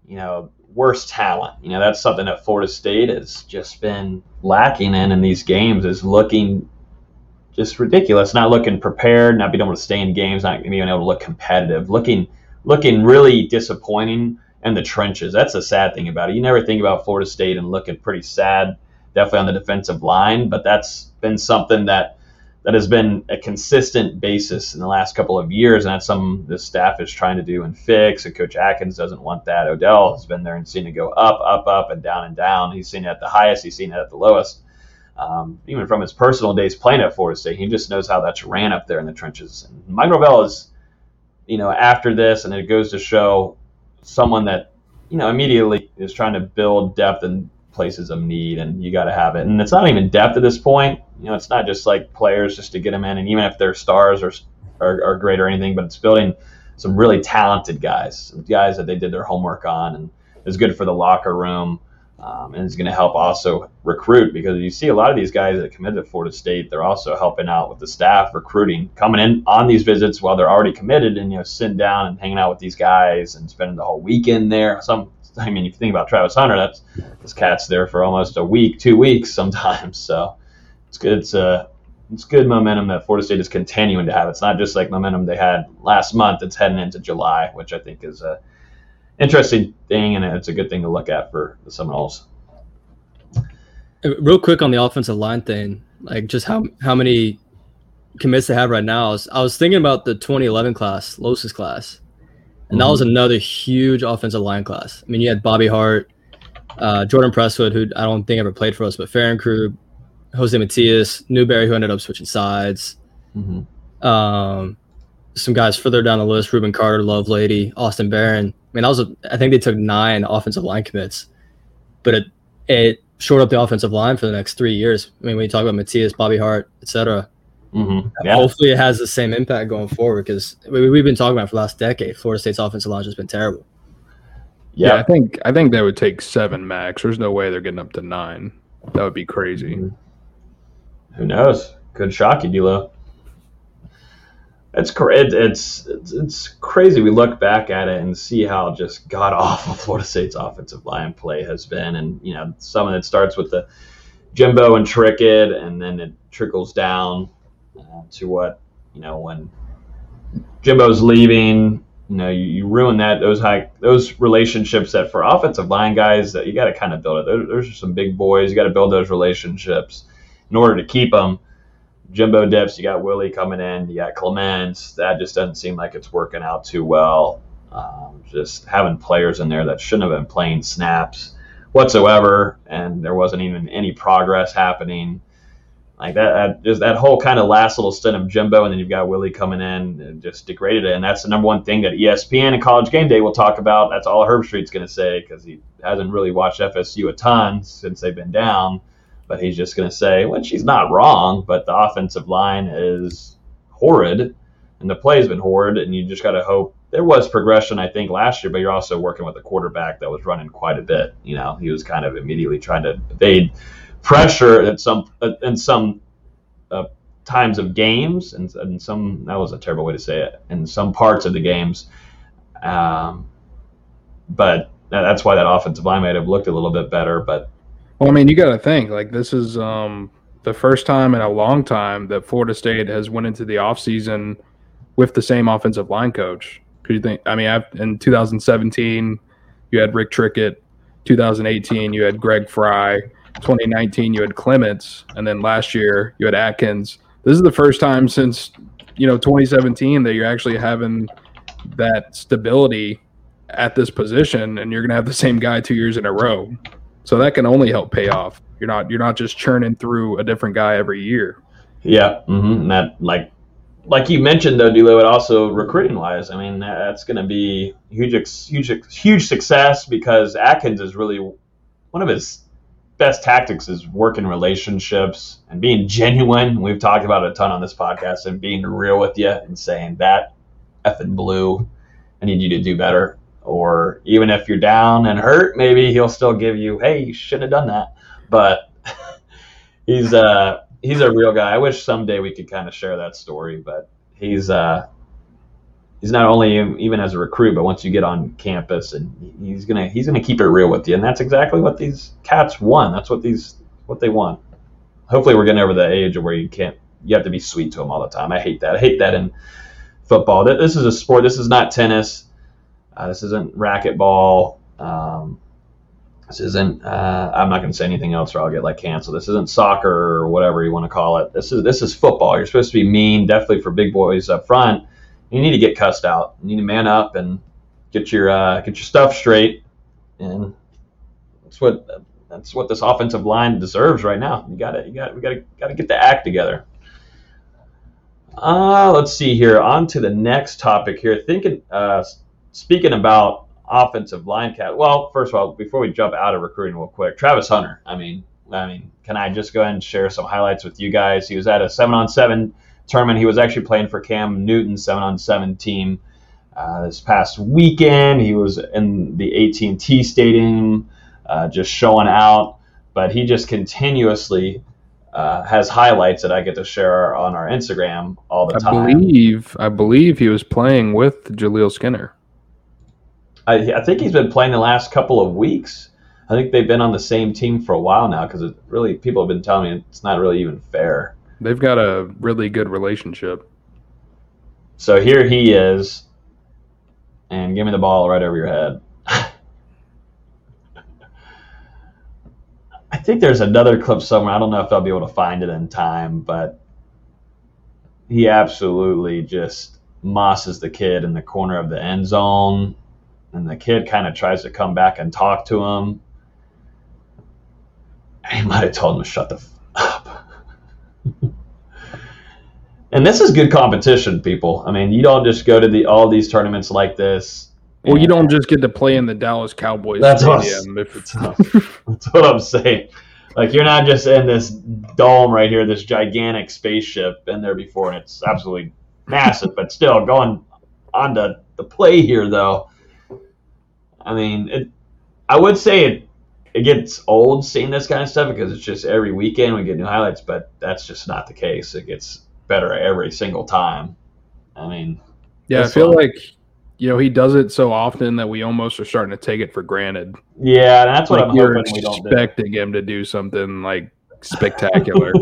you know worse talent. You know that's something that Florida State has just been lacking in in these games is looking just ridiculous. Not looking prepared, not being able to stay in games, not being able to look competitive, looking looking really disappointing in the trenches. That's the sad thing about it. You never think about Florida State and looking pretty sad, definitely on the defensive line, but that's been something that that has been a consistent basis in the last couple of years, and that's something the staff is trying to do and fix. And Coach Atkins doesn't want that. Odell has been there and seen it go up, up, up, and down and down. He's seen it at the highest. He's seen it at the lowest. Um, even from his personal days playing at Florida State, he just knows how that's ran up there in the trenches. And Mike Norvell is, you know, after this, and it goes to show someone that, you know, immediately is trying to build depth and places of need, and you got to have it. And it's not even depth at this point. You know, it's not just like players just to get them in, and even if their stars are, are, are great or anything, but it's building some really talented guys, guys that they did their homework on, and is good for the locker room. Um, and is going to help also recruit because you see a lot of these guys that committed to Florida State, they're also helping out with the staff recruiting, coming in on these visits while they're already committed, and you know sitting down and hanging out with these guys and spending the whole weekend there. Some I mean, if you think about Travis Hunter, that's this cat's there for almost a week, two weeks sometimes. So it's good. It's uh, it's good momentum that Florida State is continuing to have. It's not just like momentum they had last month. It's heading into July, which I think is a interesting thing, and it's a good thing to look at for the Seminoles. Real quick on the offensive line thing, like just how how many commits they have right now. I was, I was thinking about the 2011 class, Los's class, and that was Mm-hmm. another huge offensive line class. I mean, you had Bobby Hart, uh, Jordan Prestwood, who I don't think ever played for us, but Farron Krug, Josue Matias, Newberry, who ended up switching sides. Mm-hmm. Um, some guys further down the list: Ruben Carter, Lovelady, Austin Barron. I mean, that was a, I think they took nine offensive line commits, but it it shored up the offensive line for the next three years. I mean, when you talk about Matias, Bobby Hart, etc. Mm-hmm. Yeah. Hopefully, it has the same impact going forward because we, we've been talking about for the last decade. Florida State's offensive line has been terrible. Yeah. I think I think they would take seven max. There's no way they're getting up to nine. That would be crazy. Who knows? Could shock you, D'Lo. It's, cra- it's it's it's crazy. We look back at it and see how just god awful Florida State's offensive line play has been, and you know some of it starts with the Jimbo and Trickett, and then it trickles down uh, to what you know when Jimbo's leaving. You know, you, you ruin that those high those relationships that for offensive line guys that you got to kind of build it. There, there's some big boys. You got to build those relationships in order to keep them. Jimbo dips. You got Willie coming in. You got Clements. That just doesn't seem like it's working out too well. Um, just having players in there that shouldn't have been playing snaps whatsoever, and there wasn't even any progress happening. Like that, that just that whole kind of last little stint of Jimbo, and then you've got Willie coming in and just degraded it. And that's the number one thing that ESPN and College Game Day will talk about. That's all Herbstreit's going to say because he hasn't really watched FSU a ton since they've been down. But he's just going to say, well, she's not wrong, but the offensive line is horrid, and the play's been horrid, and you just got to hope there was progression, I think, last year, but you're also working with a quarterback that was running quite a bit. You know, he was kind of immediately trying to evade pressure at some in some uh, times of games, and, and some that was a terrible way to say it. In some parts of the games, um, but that's why that offensive line might have looked a little bit better. But Well, I mean, you got to think like this is um, the first time in a long time that Florida State has went into the offseason with the same offensive line coach. Could you think? I mean, I've, in 2017, you had Rick Trickett. 2018, you had Greg Frey. 2019, you had Clements, and then last year you had Atkins. This is the first time since you know 2017 that you're actually having that stability at this position, and you're going to have the same guy two years in a row. So that can only help pay off. You're not you're not just churning through a different guy every year. Yeah, mm-hmm. and that like like you mentioned though, D'Lo, it also recruiting wise, I mean that's going to be huge, huge, huge success because Atkins is really one of his best tactics is working relationships and being genuine. We've talked about a ton on this podcast and being real with you and saying that effing blue, I need you to do better. Or even if you're down and hurt, maybe he'll still give you, hey, you shouldn't have done that. But he's uh he's a real guy. I wish someday we could kind of share that story, but he's uh he's not only even as a recruit, but once you get on campus, and he's gonna he's gonna keep it real with you, and that's exactly what these cats want. That's what these what they want. Hopefully, we're getting over the age where you can't you have to be sweet to them all the time. I hate that. I hate that in football. This is a sport. This is not tennis. Uh, this isn't racquetball. Um, this isn't. Uh, I'm not going to say anything else, or I'll get like canceled. This isn't soccer or whatever you want to call it. This is this is football. You're supposed to be mean, definitely for big boys up front you need to get cussed out. You need to man up and get your uh, get your stuff straight, and that's what that's what this offensive line deserves right now. You got it. You got we got to got to get the act together. Uh, let's see here. On to the next topic here. Thinking, uh, speaking about offensive line cat. Well, first of all, before we jump out of recruiting real quick, Travis Hunter. I mean, I mean, can I just go ahead and share some highlights with you guys? He was at a seven on seven tournament. He was actually playing for Cam Newton seven on seven team uh, this past weekend. He was in the AT&T Stadium, uh, just showing out. But he just continuously uh, has highlights that I get to share on our Instagram all the I time. I believe I believe he was playing with Jaleel Skinner. I, I think he's been playing the last couple of weeks. I think they've been on the same team for a while now because it really people have been telling me it's not really even fair. They've got a really good relationship. So here he is, and give me the ball right over your head. I think there's another clip somewhere. I don't know if I'll be able to find it in time, but he absolutely just mosses the kid in the corner of the end zone, and the kid kind of tries to come back and talk to him. He might have told him to shut the f- up. And this is good competition, people. I mean, you don't just go to the all these tournaments like this. Well, you don't just get to play in the Dallas Cowboys That's what, stadium. If, that's what I'm saying. Like you're not just in this dome right here, this gigantic spaceship. Been there before, and it's absolutely massive. but still, going on to the play here, though. I mean, it. I would say it it gets old seeing this kind of stuff because it's just every weekend we get new highlights, but that's just not the case. It gets better every single time. I mean, yeah, I feel like you know he does it so often that we almost are starting to take it for granted. Yeah, that's what like I'm you're hoping we don't do. expecting him to do something like spectacular.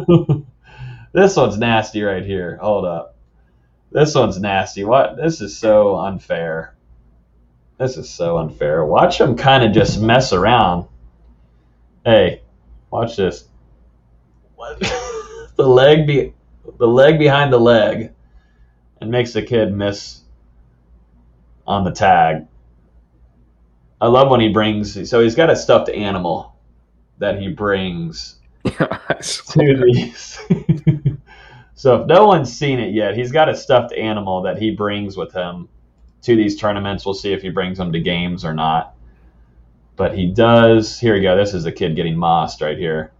this one's nasty right here. Hold up. This one's nasty. What? This is so unfair. This is so unfair. Watch him kind of just mess around. Hey, watch this. What? the leg be the leg behind the leg and makes the kid miss on the tag. I love when he brings so he's got a stuffed animal that he brings to these. so if no one's seen it yet, he's got a stuffed animal that he brings with him to these tournaments. We'll see if he brings them to games or not. But he does. Here we go. This is a kid getting mossed right here.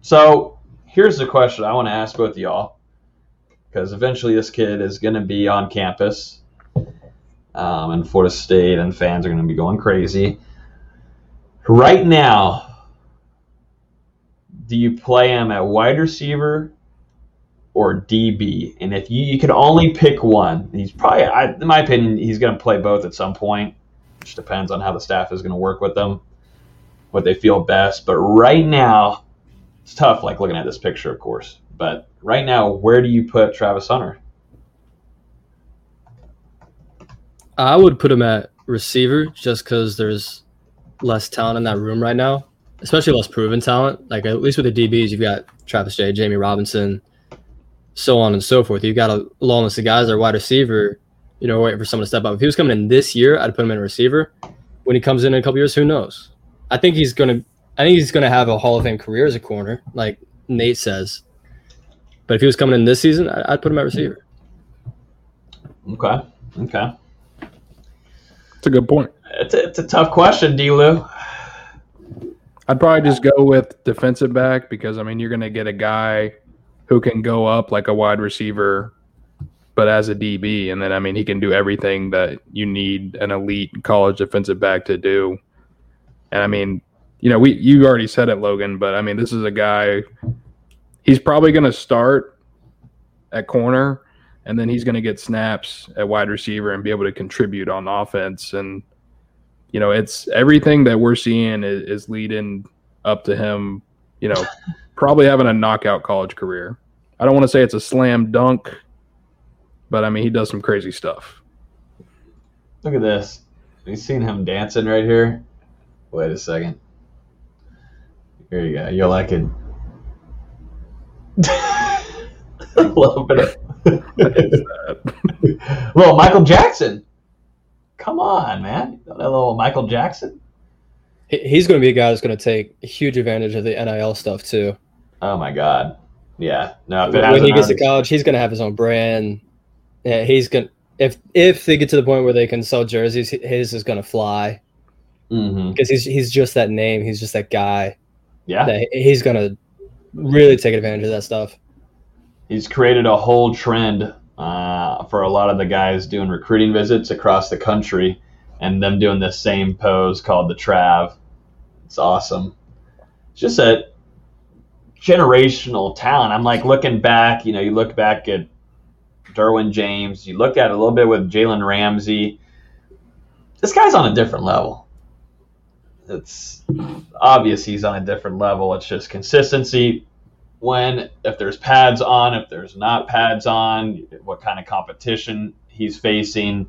So here's the question I want to ask both y'all, because eventually this kid is going to be on campus, um, and Florida State and fans are going to be going crazy. Right now, do you play him at wide receiver or DB? And if you, you could only pick one, he's probably, I, in my opinion, he's going to play both at some point, which depends on how the staff is going to work with them, what they feel best. But right now, it's tough, like looking at this picture, of course. But right now, where do you put Travis Hunter? I would put him at receiver just because there's less talent in that room right now, especially less proven talent. Like at least with the DBs, you've got Travis Jay, Jamie Robinson, so on and so forth. You've got a long list of guys that are wide receiver, you know, waiting for someone to step up. If he was coming in this year, I'd put him in receiver. When he comes in in a couple years, who knows? I think he's gonna. I think he's gonna have a Hall of Fame career as a corner, like Nate says. But if he was coming in this season, I'd put him at receiver. Okay. Okay. It's a good point. It's a, it's a tough question, D'Lo. I'd probably just go with defensive back because I mean you're going to get a guy who can go up like a wide receiver, but as a DB, and then I mean he can do everything that you need an elite college defensive back to do. And I mean, you know, we you already said it, Logan, but I mean this is a guy. He's probably going to start at corner, and then he's going to get snaps at wide receiver and be able to contribute on offense and you know, it's everything that we're seeing is, is leading up to him, you know, probably having a knockout college career. I don't want to say it's a slam dunk, but I mean, he does some crazy stuff. Look at this. Have you seen him dancing right here? Wait a second. Here you go. You'll like it. a little bit of. little Michael Jackson. Come on, man. That little Michael Jackson. He's going to be a guy that's going to take huge advantage of the NIL stuff too. Oh my god. Yeah. No. when he gets to college, he's going to have his own brand. Yeah, he's going. to If if they get to the point where they can sell jerseys, his is going to fly. Because mm-hmm. he's he's just that name. He's just that guy. Yeah. He's going to really take advantage of that stuff. He's created a whole trend uh, for a lot of the guys doing recruiting visits across the country and them doing this same pose called the Trav. It's awesome. It's just a generational talent. I'm like looking back, you know, you look back at Derwin James, you look at it a little bit with Jalen Ramsey. This guy's on a different level. It's obvious he's on a different level. It's just consistency, when, if there's pads on, if there's not pads on, what kind of competition he's facing.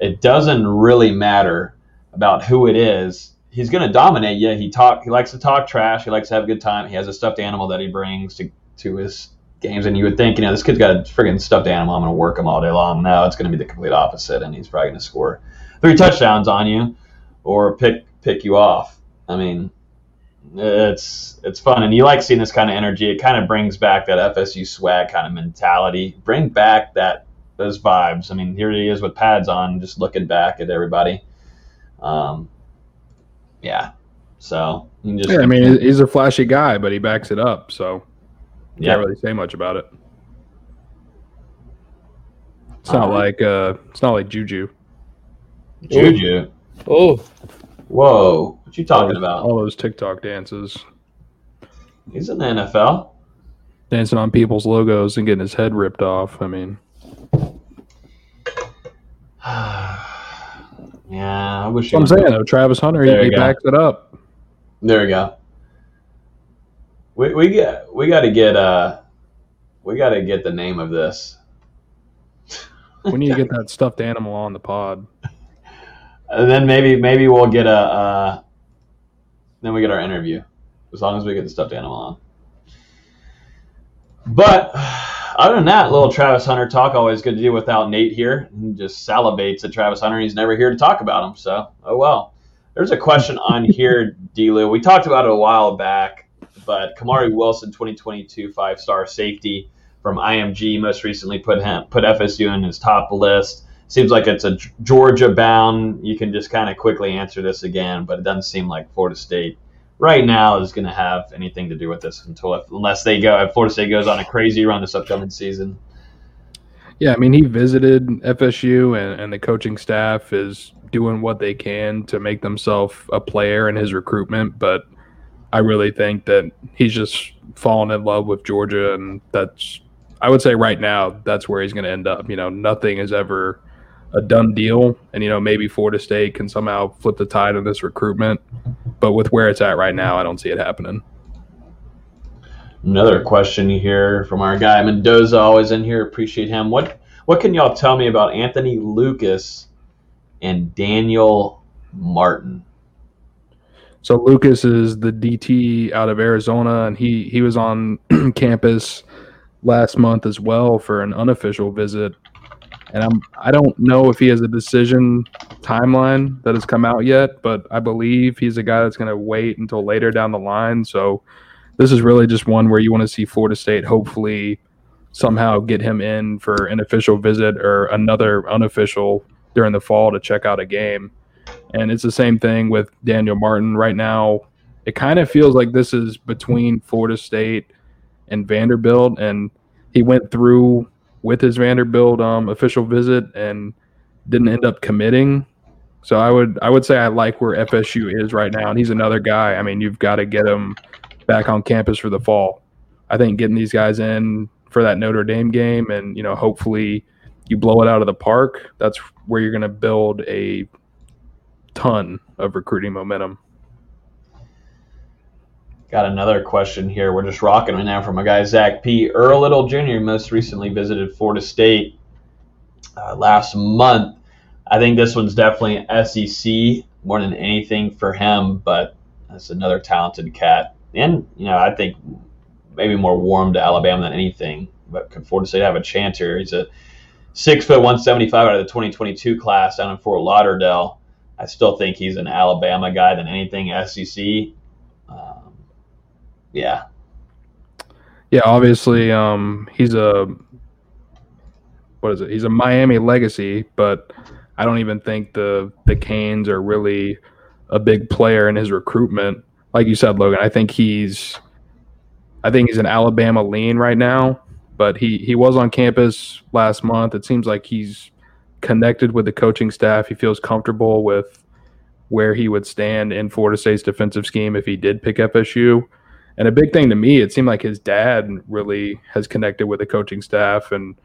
It doesn't really matter about who it is. He's going to dominate you. He talk. He likes to talk trash. He likes to have a good time. He has a stuffed animal that he brings to, to his games, and you would think, you know, this kid's got a friggin' stuffed animal. I'm going to work him all day long. No, it's going to be the complete opposite, and he's probably going to score three touchdowns on you, or pick pick you off. I mean, it's it's fun, and you like seeing this kind of energy. It kind of brings back that FSU swag kind of mentality. Bring back that those vibes. I mean, here he is with pads on, just looking back at everybody. Um, yeah. So just, yeah, I mean, he's a flashy guy, but he backs it up. So yeah. can't really say much about it. It's not uh, like uh, it's not like Juju. Juju. Oh. Whoa. What you talking about? All those TikTok dances. He's in the NFL. Dancing on people's logos and getting his head ripped off. I mean, yeah, I wish. I'm saying though, Travis Hunter, he, he backs it up. There we go. We we get we got to get uh we got to get the name of this. we need to get that stuffed animal on the pod. And then maybe maybe we'll get a uh, then we get our interview, as long as we get the stuffed animal on. But other than that, little Travis Hunter talk always good to do without Nate here. He just salivates at Travis Hunter. He's never here to talk about him. So, oh well. There's a question on here, D'Lo. We talked about it a while back, but Kamari Wilson, 2022 five-star safety from IMG, most recently put him put FSU in his top list. Seems like it's a Georgia bound. You can just kind of quickly answer this again, but it doesn't seem like Florida State right now is going to have anything to do with this until if, unless they go if Florida State goes on a crazy run this upcoming season. Yeah, I mean he visited FSU and, and the coaching staff is doing what they can to make themselves a player in his recruitment, but I really think that he's just fallen in love with Georgia and that's I would say right now that's where he's going to end up. You know, nothing is ever a done deal, and you know maybe Florida State can somehow flip the tide of this recruitment. But with where it's at right now, I don't see it happening. Another question here from our guy Mendoza, always in here. Appreciate him. What what can y'all tell me about Anthony Lucas and Daniel Martin? So Lucas is the DT out of Arizona, and he he was on campus last month as well for an unofficial visit and I'm I don't know if he has a decision timeline that has come out yet, but I believe he's a guy that's going to wait until later down the line. So this is really just one where you want to see Florida State hopefully somehow get him in for an official visit or another unofficial during the fall to check out a game. And it's the same thing with Daniel Martin right now. it kind of feels like this is between Florida State and Vanderbilt, and he went through with his Vanderbilt um, official visit and didn't end up committing. So I would I would say I like where FSU is right now, and he's another guy. I mean, you've got to get him back on campus for the fall. I think getting these guys in for that Notre Dame game, and you know, hopefully you blow it out of the park. That's where you're going to build a ton of recruiting momentum. Got another question here. We're just rocking right now from a guy, Zach P. Earl Little Jr. most recently visited Florida State uh, last month. I think this one's definitely SEC more than anything for him, but that's another talented cat. And, you know, I think maybe more warm to Alabama than anything. But could Florida State have a chance here? He's a six foot 175 out of the 2022 class down in Fort Lauderdale. I still think he's an Alabama guy than anything SEC. Um, yeah. Yeah, obviously, um, he's a what is it? He's a Miami legacy, but I don't even think the the Canes are really a big player in his recruitment. Like you said, Logan, I think he's I think he's an Alabama lean right now, but he he was on campus last month. It seems like he's connected with the coaching staff. He feels comfortable with where he would stand in Florida State's defensive scheme if he did pick FSU. And a big thing to me, it seemed like his dad really has connected with the coaching staff and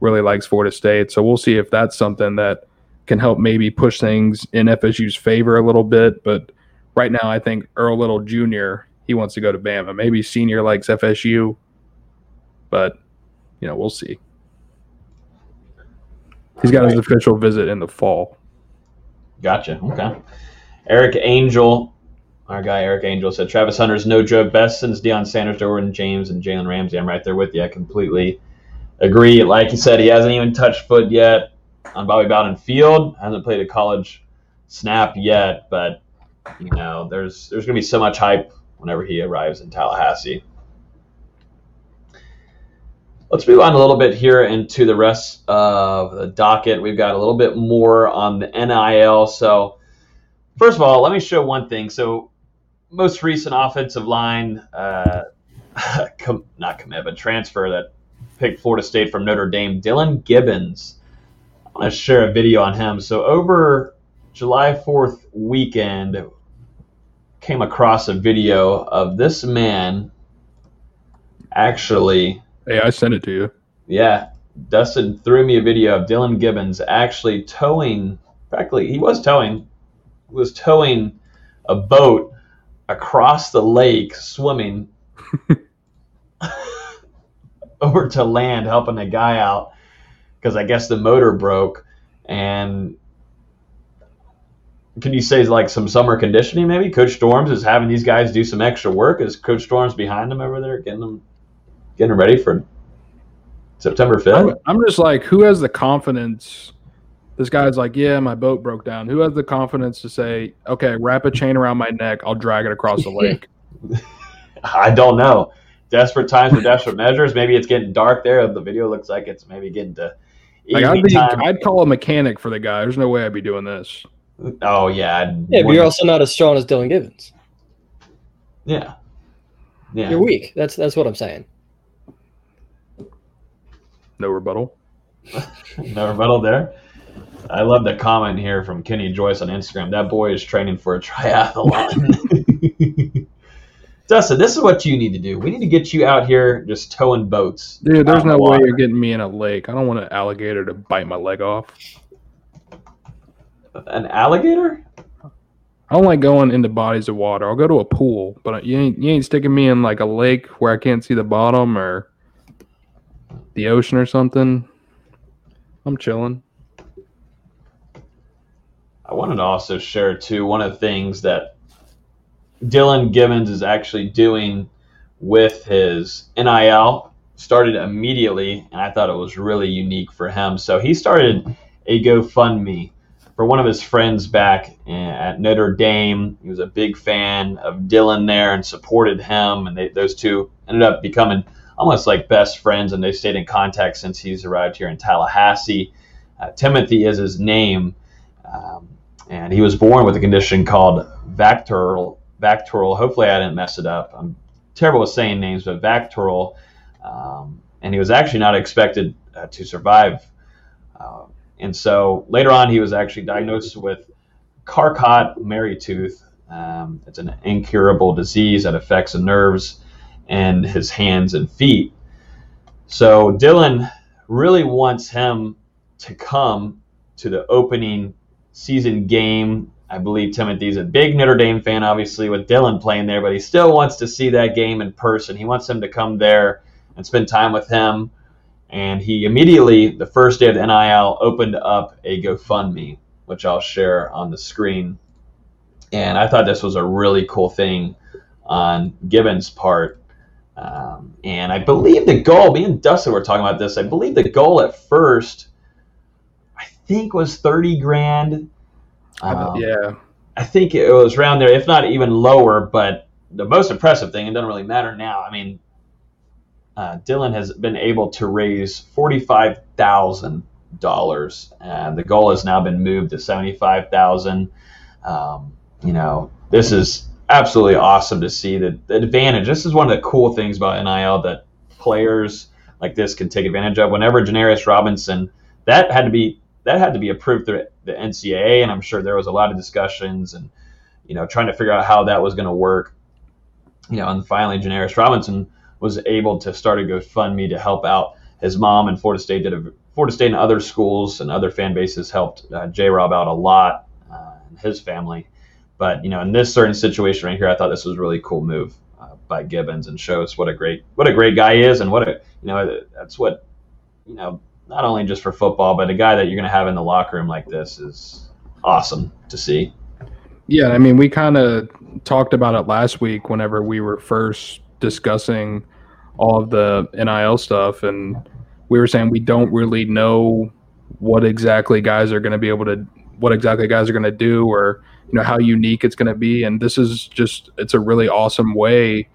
really likes Florida State. So we'll see if that's something that can help maybe push things in FSU's favor a little bit. But right now, I think Earl Little Jr. he wants to go to Bama. Maybe senior likes FSU, but you know we'll see. He's got his official visit in the fall. Gotcha. Okay. Eric Angel, our guy Eric Angel said Travis Hunter's no joke. Best since Deion Sanders, Derwin James, and Jalen Ramsey. I'm right there with you. I completely agree. Like you said, he hasn't even touched foot yet on Bobby Bowden Field. Hasn't played a college snap yet, but you know, there's there's gonna be so much hype whenever he arrives in Tallahassee. Let's move on a little bit here into the rest of the docket. We've got a little bit more on the NIL. So, first of all, let me show one thing. So, most recent offensive line, uh, com- not commit, but transfer that picked Florida State from Notre Dame, Dillan Gibbons. I want to share a video on him. So, over July 4th weekend, came across a video of this man actually Hey, I sent it to you. yeah, Dustin threw me a video of Dillan Gibbons actually towing. Practically, he was towing. Was towing a boat across the lake, swimming over to land, helping a guy out because I guess the motor broke. And can you say like some summer conditioning? Maybe Coach Storms is having these guys do some extra work. Is Coach Storms behind them over there, getting them getting them ready for September fifth? I'm, I'm just like, who has the confidence? This guy's like, yeah, my boat broke down. Who has the confidence to say, okay, wrap a chain around my neck, I'll drag it across the lake? I don't know. Desperate times for desperate measures. Maybe it's getting dark there. The video looks like it's maybe getting to like, I'd, evening be, time. I'd call a mechanic for the guy. There's no way I'd be doing this. Oh yeah, I'd- Yeah, but you're also not as strong as Dillan Gibbons. yeah, yeah. You're weak. That's that's what I'm saying. No rebuttal. No rebuttal there. I love the comment here from Kenny Joyce on Instagram. That boy is training for a triathlon. Dustin, this is what you need to do. We need to get you out here just towing boats. Dude, there's in the no way you're getting me in a lake. I don't want an alligator to bite my leg off. An alligator? I don't like going into bodies of water. I'll go to a pool, but you ain't you ain't sticking me in like a lake where I can't see the bottom or the ocean or something. I'm chilling. I wanted to also share too one of the things that Dillan Gibbons is actually doing with his NIL started immediately, and I thought it was really unique for him. So he started a GoFundMe for one of his friends back at Notre Dame. He was a big fan of Dillan there and supported him, and they, those two ended up becoming almost like best friends, and they've stayed in contact since he's arrived here in Tallahassee. Uh, Timothy is his name, um, and he was born with a condition called Vactor, VACTERL. Hopefully, I didn't mess it up. I'm terrible with saying names, but VACTERL. Um, and he was actually not expected uh, to survive. Uh, and so later on, he was actually diagnosed with Charcot-Marie-Tooth. Um, it's an incurable disease that affects the nerves in his hands and feet. So Dillan really wants him to come to the opening season game. I believe Timothy's a big Notre Dame fan, obviously, with Dillan playing there, but he still wants to see that game in person. He wants him to come there and spend time with him. And he immediately, the first day of the NIL, opened up a GoFundMe, which I'll share on the screen. And I thought this was a really cool thing on Gibbons' part. Um, and I believe the goal, me and Dustin were talking about this. I believe the goal at first, think, was 30 grand. Um, yeah. I think it was around there, if not even lower. But the most impressive thing, it doesn't really matter now. I mean, uh, Dillan has been able to raise forty-five thousand dollars, and the goal has now been moved to seventy-five thousand. Um, you know, this is absolutely awesome to see the, the advantage. This is one of the cool things about NIL that players like this can take advantage of. Whenever Janarius Robinson, that had to be that had to be approved through the NCAA, and I'm sure there was a lot of discussions and you know trying to figure out how that was going to work. You know, and finally Janarius Robinson was able to start a GoFundMe to help out his mom and Florida State did a Florida State and other schools and other fan bases helped uh, J Rob out a lot uh, and his family. But you know, in this certain situation right here, I thought this was a really cool move uh, by Gibbons and shows what a great what a great guy is and what a you know that's what you know not only just for football, but a guy that you're going to have in the locker room like this is awesome to see. Yeah, I mean, we kind of talked about it last week whenever we were first discussing all of the NIL stuff, and we were saying we don't really know what exactly guys are going to be able to, what exactly guys are going to do, or you know how unique it's going to be. And this is just, it's a really awesome way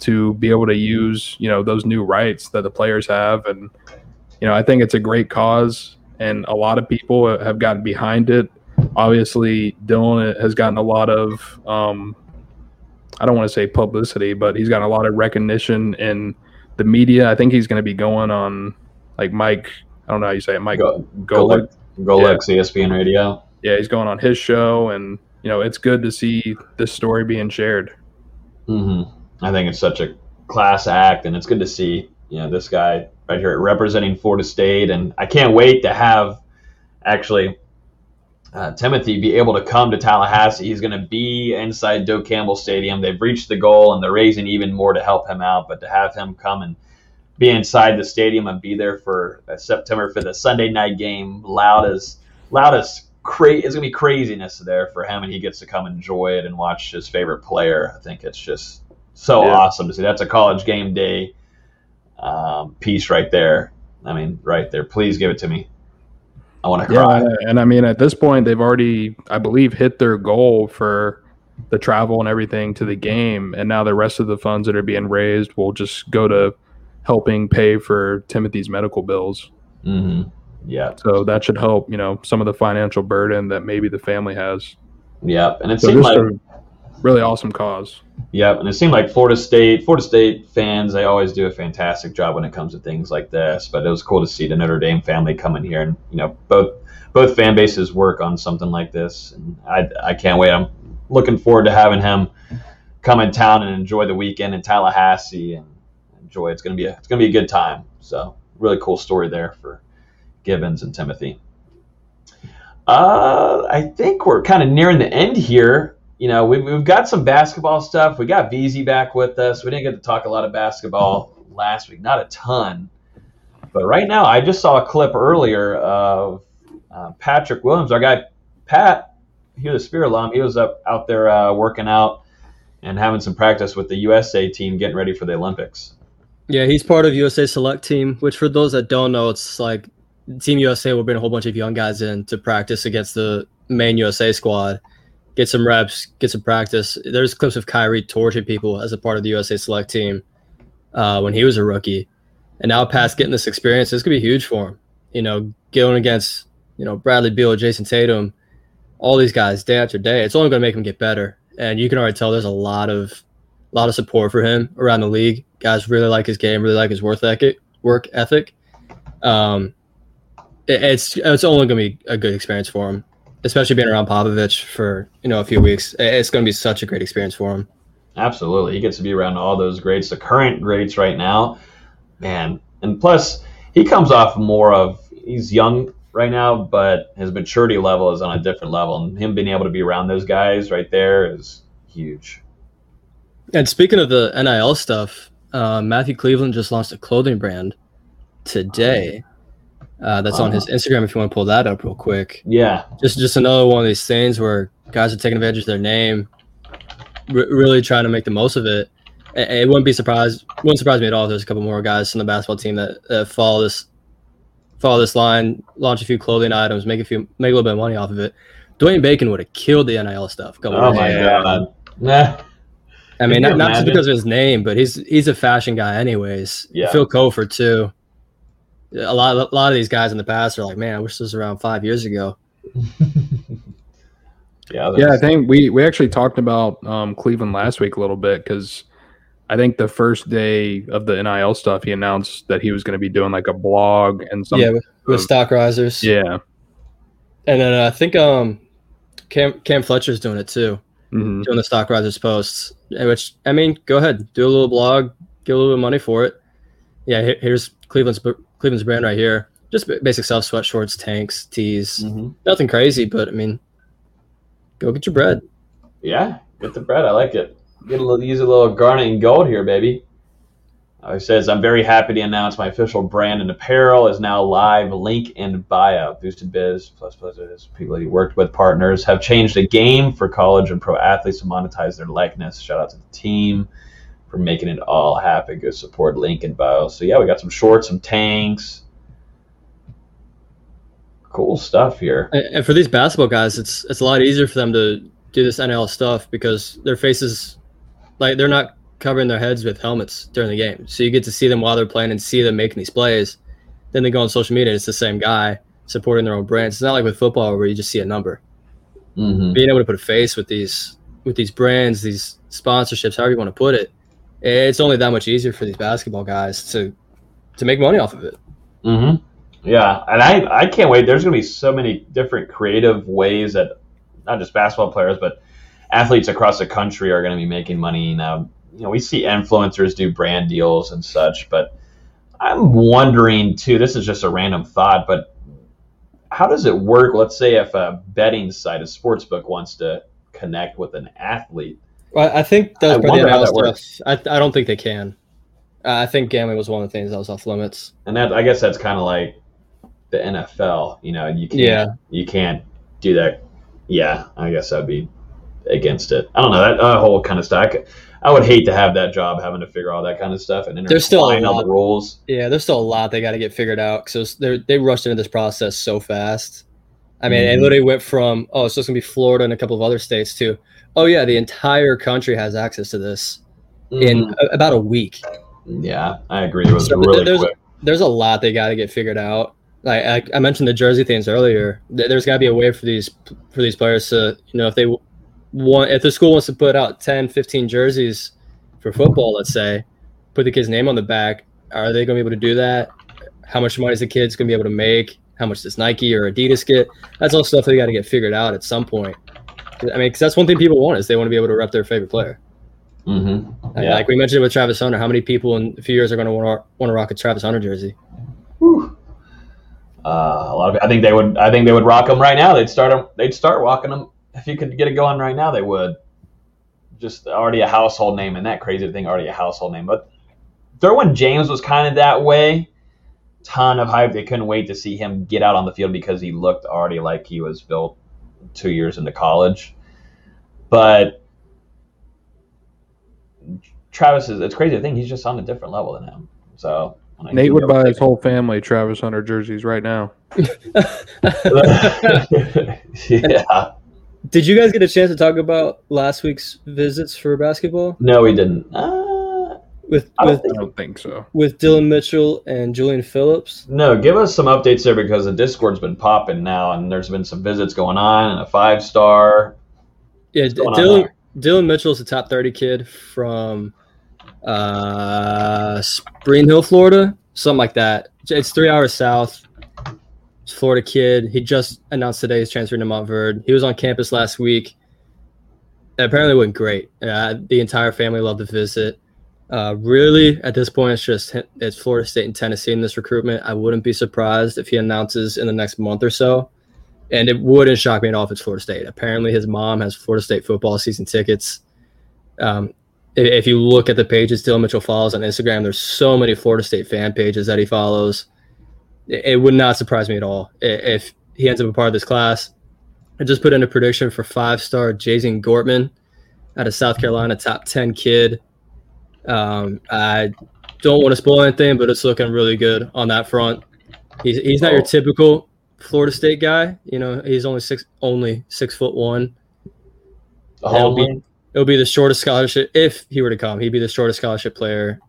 to be able to use you know those new rights that the players have, and you know I think it's a great cause, and a lot of people have gotten behind it. Obviously, Dillan has gotten a lot of um, I don't want to say publicity, but he's got a lot of recognition in the media. I think he's going to be going on like Mike. I don't know how you say it, Mike Go, Golic, Golic, yeah. ESPN Radio. Yeah, he's going on his show, and you know it's good to see this story being shared. Mm-hmm. I think it's such a class act, and it's good to see you know this guy right here representing Florida State, and I can't wait to have actually uh, Timothy be able to come to Tallahassee. He's going to be inside Doak Campbell Stadium. They've reached the goal and they're raising even more to help him out. But to have him come and be inside the stadium and be there for September for the Sunday night game, loud as loud as cra- it's going to be craziness there for him, and he gets to come enjoy it and watch his favorite player. I think it's just so yeah. awesome to see. That's a college game day um, piece right there. I mean, right there. Please give it to me. I want to cry. Yeah, and I mean, at this point, they've already, I believe, hit their goal for the travel and everything to the game, and now the rest of the funds that are being raised will just go to helping pay for Timothy's medical bills. Mm-hmm. Yeah. So that should help, you know, some of the financial burden that maybe the family has. Yeah, and it so seems like really awesome cause. Yep, and it seemed like Florida State, Florida State fans, they always do a fantastic job when it comes to things like this. But it was cool to see the Notre Dame family come in here, and you know, both both fan bases work on something like this, and I I can't wait. I'm looking forward to having him come in town and enjoy the weekend in Tallahassee and enjoy. It's gonna be a it's gonna be a good time. So really cool story there for Gibbons and Timothy. Uh, I think we're kind of nearing the end here you know, we've, we've got some basketball stuff. We got VZ back with us. We didn't get to talk a lot of basketball last week, not a ton. But right now, I just saw a clip earlier of uh, Patrick Williams, our guy Pat, he was a Spear alum. He was up out there uh, working out and having some practice with the USA team, getting ready for the Olympics. Yeah, he's part of USA Select Team, which for those that don't know, it's like Team USA will bring a whole bunch of young guys in to practice against the main USA squad get some reps, get some practice. There's clips of Kyrie torching people as a part of the USA Select team uh, when he was a rookie, and now past getting this experience, this could be huge for him. You know, going against you know Bradley Beal, Jayson Tatum, all these guys day after day. It's only going to make him get better. and you can already tell there's a lot of a lot of support for him around the league. Guys really like his game, really like his work ethic. Work ethic. Um, it- it's it's only going to be a good experience for him, especially being around Popovich for you know a few weeks. It's going to be such a great experience for him. Absolutely. He gets to be around all those greats, the current greats right now. Man. And plus, he comes off more of, he's young right now, but his maturity level is on a different level. And him being able to be around those guys right there is huge. And speaking of the NIL stuff, uh, Matthew Cleveland just launched a clothing brand today. Uh, that's on his Instagram. If you want to pull that up real quick, Yeah. just just another one of these things where guys are taking advantage of their name, re- really trying to make the most of it. It, it wouldn't be surprised. Wouldn't surprise me at all. if There's a couple more guys on the basketball team that, that follow this follow this line, launch a few clothing items, make a few make a little bit of money off of it. Dwayne Bacon would have killed the NIL stuff. Oh my. God. Nah. I mean, not, not just because of his name, but he's he's a fashion guy, anyways. Yeah. Phil Cofer too. A lot, a lot of these guys in the past are like, man, I wish this was around five years ago. Yeah. Yeah, I think we we actually talked about um, Cleveland last week a little bit because I think the first day of the NIL stuff, he announced that he was going to be doing like a blog and some. yeah, with, with stock risers. yeah. and then uh, I think um, Cam Cam Fletcher's doing it too, Mhm. doing the stock risers posts. Which I mean, go ahead, do a little blog, get a little bit of money for it. Yeah, here, here's Cleveland's Cleveland's brand right here. Just basic stuff: sweat shorts, tanks, tees. Mhm. Nothing crazy, but I mean, go get your bread. Yeah, get the bread. I like it. Get a little, use a little garnet and gold here, baby. Uh, He says, "I'm very happy to announce my official brand and apparel is now live. Link in bio. Boosted Biz plus plus is people he worked with partners have changed the game for college and pro athletes to monetize their likeness. Shout out to the team for making it all happen. Go support link in bio. So yeah, we got some shorts, some tanks, cool stuff here. And for these basketball guys, it's it's a lot easier for them to do this NIL stuff because their faces, like they're not covering their heads with helmets during the game, so you get to see them while they're playing and see them making these plays. Then they go on social media, and it's the same guy supporting their own brands. It's not like with football where you just see a number. Mm-hmm. Being able to put a face with these with these brands, these sponsorships, however you want to put it, it's only that much easier for these basketball guys to to make money off of it. Mm-hmm. Yeah, and I I can't wait. There's going to be so many different creative ways that not just basketball players, but athletes across the country are going to be making money now. You know, we see influencers do brand deals and such, but I'm wondering too. This is just a random thought, but how does it work? Let's say if a betting site, a sportsbook, wants to connect with an athlete. Well, I think that's part of wonder the how that works. stuff. I, I don't think they can. Uh, I think gambling was one of the things that was off limits. and that I guess that's kind of like the NFL. You know, you can't Yeah. you can't do that. Yeah, I guess I'd be against it. I don't know that uh, whole kind of stuff. I, would hate to have that job, having to figure all that kind of stuff and There's still a lot. the rules. Yeah, there's still a lot they got to get figured out because they they rushed into this process so fast. I mean, it Mhm. literally went from oh, so it's gonna be Florida and a couple of other states to oh yeah, the entire country has access to this in Mhm. a, about a week. yeah, I agree. It was So really there's quick. there's a lot they got to get figured out. Like I, I mentioned the jersey things earlier. There's got to be a way for these for these players to you know if they want if the school wants to put out 10, 15 jerseys for football, let's say, put the kid's name on the back. Are they going to be able to do that? How much money is the kid's going to be able to make? How much does Nike or Adidas get? That's all stuff they got to get figured out at some point. I mean, because that's one thing people want is they want to be able to rep their favorite player. Mm-hmm. Like- Yeah. Like we mentioned with Travis Hunter, how many people in a few years are going to want to want to rock a Travis Hunter jersey? Uh, a lot of I think they would I think they would rock them right now. They'd start them. They'd start rocking them if you could get it going right now. They would. Just already a household name, and that crazy thing already a household name. But Derwin James was kind of that way. Ton of hype. They couldn't wait to see him get out on the field because he looked already like he was built two years into college. But Travis is it's crazy to think he's just on a different level than him. So I Nate would buy his whole family Travis Hunter jerseys right now. yeah. Did you guys get a chance to talk about last week's visits for basketball No, we didn't. Uh, with I don't with I don't think so. with Dylan Mitchell and Julian Phillips? no, give us some updates there because the Discord's been popping now, and there's been some visits going on, and a five star. Yeah, What's going Dylan there? Dylan Mitchell's a top 30 kid from uh, Spring Hill, Florida, something like that. It's three hours south. Florida kid. He just announced today he's transferring to Montverde. He was on campus last week. It apparently went great. Uh, the entire family loved the visit. Uh, really, at this point, it's just it's Florida State and Tennessee in this recruitment. I wouldn't be surprised if he announces in the next month or so. And it wouldn't shock me at all if it's Florida State. Apparently, his mom has Florida State football season tickets. Um, if you look at the pages Dylan Mitchell follows on Instagram, there's so many Florida State fan pages that he follows. It would not surprise me at all if he ends up a part of this class. I just put in a prediction for five star Jason Gortman out of South Carolina, top 10 kid. Um, I don't want to spoil anything, but it's looking really good on that front. He's, he's not your typical Florida State guy. You know, he's only six only six foot one. It'll be, it'll be the shortest scholarship if he were to come. He'd be the shortest scholarship player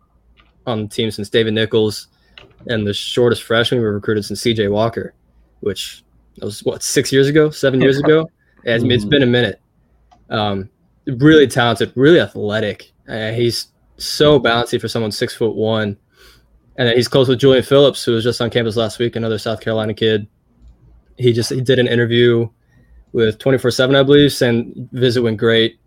on the team since David Nichols, and the shortest freshman we recruited since C.J. Walker, which was what six years ago, seven years ago. It's, it's Mm-hmm. been a minute. Um, really talented, really athletic. Uh, he's so bouncy for someone six foot one, and he's close with Julian Phillips, who was just on campus last week, another South Carolina kid. He just he did an interview with twenty four seven, I believe, saying visit went great.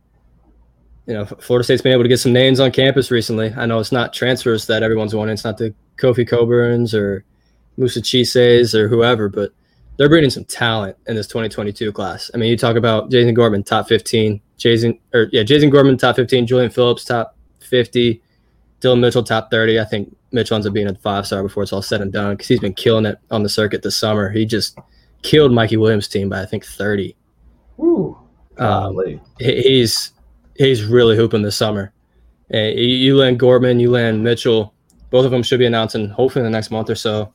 You know, Florida State's been able to get some names on campus recently. I know it's not transfers that everyone's wanting. It's not the Kofi Cockburns or Moussa Cisses or whoever, but they're bringing some talent in this 2022 class. I mean, you talk about Jason Gortman, top 15, Jason or yeah, Jason Gortman, top 15, Julian Phillips, top 50, Dylan Mitchell, top 30. I think Mitchell ends up being a five star before it's all said and done because he's been killing it on the circuit this summer. He just killed Mikey Williams' team by I think 30. Woo. Um, he's he's really hooping this summer. And you- you land Gortman, you land Mitchell. Both of them should be announcing hopefully in the next month or so.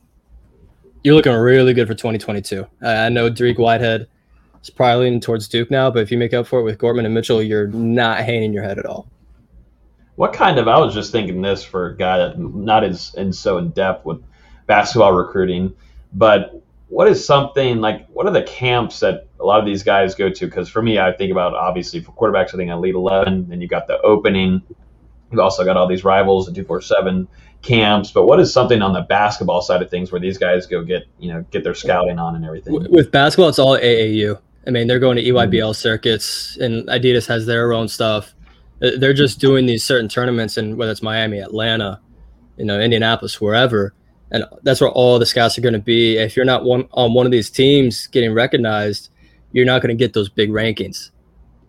You're looking really good for 2022. I I know Dariq Whitehead is probably leaning towards Duke now, but if you make up for it with Gortman and Mitchell, you're not hanging your head at all. What kind of? I was just thinking this for a guy that not as in so in depth with basketball recruiting, but what is something like? What are the camps that a lot of these guys go to? Because for me, I think about obviously for quarterbacks, I think Elite Eleven. Then you got the opening. You've also got all these rivals, the two four seven camps. But what is something on the basketball side of things where these guys go get you know get their scouting on and everything? With basketball, it's all AAU. I mean, they're going to EYBL circuits, and Adidas has their own stuff. Uh, They're just doing these certain tournaments, and whether it's Miami, Atlanta, you know, Indianapolis, wherever, and that's where all the scouts are going to be. If you're not one on one of these teams getting recognized, you're not going to get those big rankings,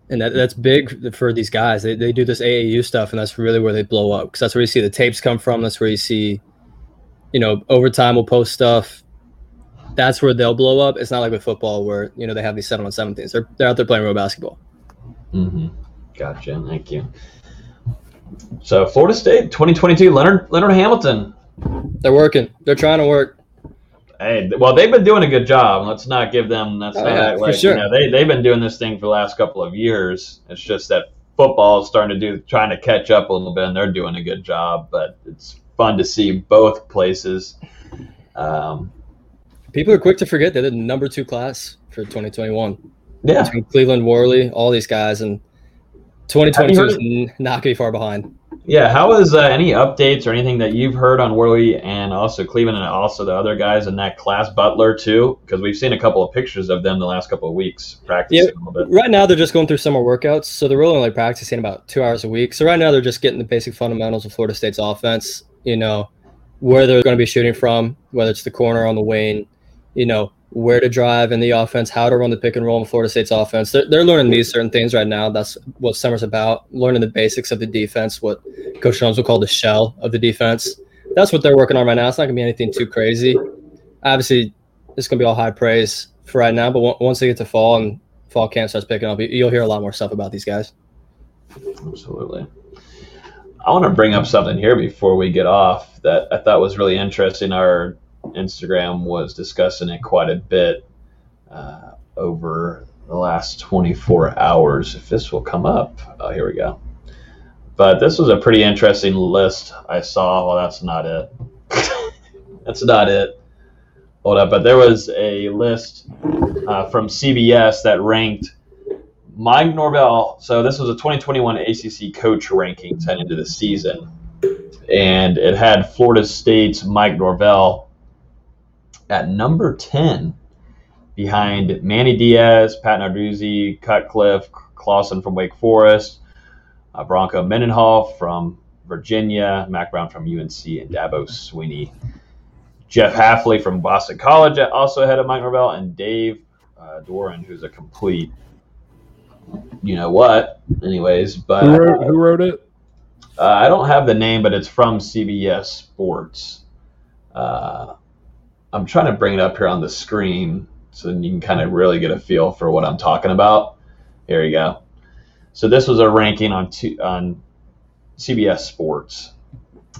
and that, that's big for these guys. They, they do this AAU stuff, and that's really where they blow up because that's where you see the tapes come from. That's where you see, you know, overtime will post stuff that's where they'll blow up. It's not like with football where you know they have these seven on seven things. They're they're out there playing real basketball. Mm-hmm. Gotcha. Thank you. So Florida State 2022, Leonard Leonard Hamilton. They're working. They're trying to work. Hey, well, they've been doing a good job. Let's not give them. That's Oh, not yeah, for like, sure. You know, they they've been doing this thing for the last couple of years. It's just that football is starting to do trying to catch up a little bit, and they're doing a good job. But it's fun to see both places. Um, People are quick to forget they're the number two class for 2021. Yeah. Between Cleveland, Warley, all these guys, and 2022 is not going to be far behind. Yeah, how is uh, any updates or anything that you've heard on Warley and also Cleveland and also the other guys in that class, Butler too? Because we've seen a couple of pictures of them the last couple of weeks practicing Yeah, a little bit. right now they're just going through summer workouts, so they're really only practicing about two hours a week. So right now they're just getting the basic fundamentals of Florida State's offense. You know, where they're going to be shooting from, whether it's the corner on the wing, you know, where to drive in the offense, how to run the pick and roll in Florida State's offense. They're, they're learning these certain things right now. That's what summer's about, learning the basics of the defense, what Coach Jones will call the shell of the defense. That's what they're working on right now. It's not going to be anything too crazy. Obviously, it's going to be all high praise for right now, but on- once they get to fall and fall camp starts picking up, you'll hear a lot more stuff about these guys. Absolutely. I want to bring up something here before we get off that I thought was really interesting. Our Instagram was discussing it quite a bit uh, over the last 24 hours. If this will come up, oh, here we go. But this was a pretty interesting list I saw. Well, that's not it. that's not it. Hold up. But there was a list uh, from CBS that ranked Mike Norvell. So this was a 2021 ACC coach rankings heading into the season, and it had Florida State's Mike Norvell at number 10, behind Manny Diaz, Pat Narduzzi, Cutcliffe, Clawson from Wake Forest, uh, Bronco Mendenhall from Virginia, Mack Brown from UNC, and Dabo Swinney. Jeff Hafley from Boston College also ahead of Mike Norvell, and Dave uh, Doeren, who's a complete, you know what, anyways. But Who wrote, who wrote it? uh, I don't have the name, but it's from CBS Sports. Uh, I'm trying to bring it up here on the screen so you can kind of really get a feel for what I'm talking about. Here you go. So this was a ranking on two, on CBS Sports,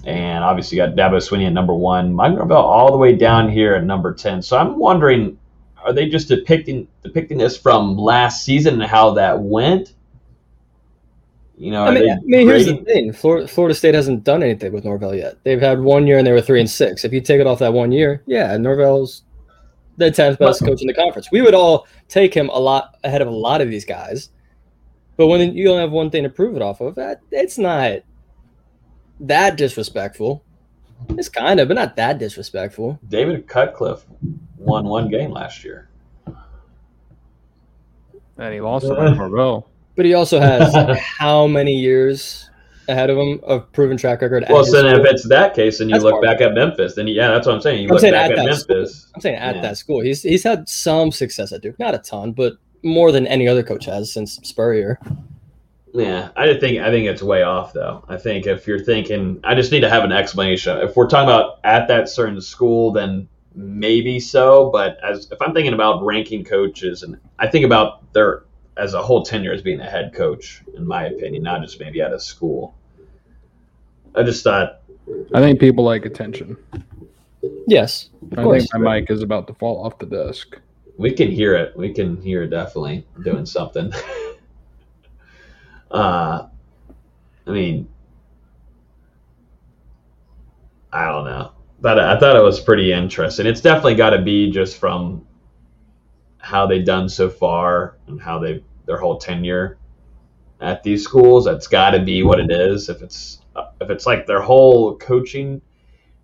and obviously you got Dabo Swinney at number one, Mike Norvell all the way down here at number ten. So I'm wondering, are they just depicting depicting this from last season and how that went? You know, I mean, I mean here's the thing: Florida, Florida State hasn't done anything with Norvell yet. They've had one year and they were three and six. If you take it off that one year, yeah, Norvell's the tenth best coach in the conference. We would all take him a lot ahead of a lot of these guys. But when you don't have one thing to prove it off of, that it's not that disrespectful. It's kind of, but not that disrespectful. David Cutcliffe won one game last year. And he lost to Mike Norvell. But he also has how many years ahead of him of proven track record? Well, so then if it's that case, then you That's look back at Memphis. Then yeah, that's what I'm saying. You I'm look saying back at at, that school. I'm saying at Yeah. that school. He's he's had some success at Duke, not a ton, but more than any other coach has since Spurrier. Yeah, I just think I think it's way off though. I think if you're thinking, I just need to have an explanation. If we're talking about at that certain school, then maybe so. But as if I'm thinking about ranking coaches, and I think about their as a whole tenure as being a head coach, in my opinion, not just maybe at a school. I just thought, I think people like attention. Yes, of I course. think my mic is about to fall off the desk. We can hear it. We can hear it definitely doing something. uh, I mean, I don't know. But I thought it was pretty interesting. It's definitely got to be just from how they've done so far and how they their whole tenure at these schools. That's got to be what it is. If it's if it's like their whole coaching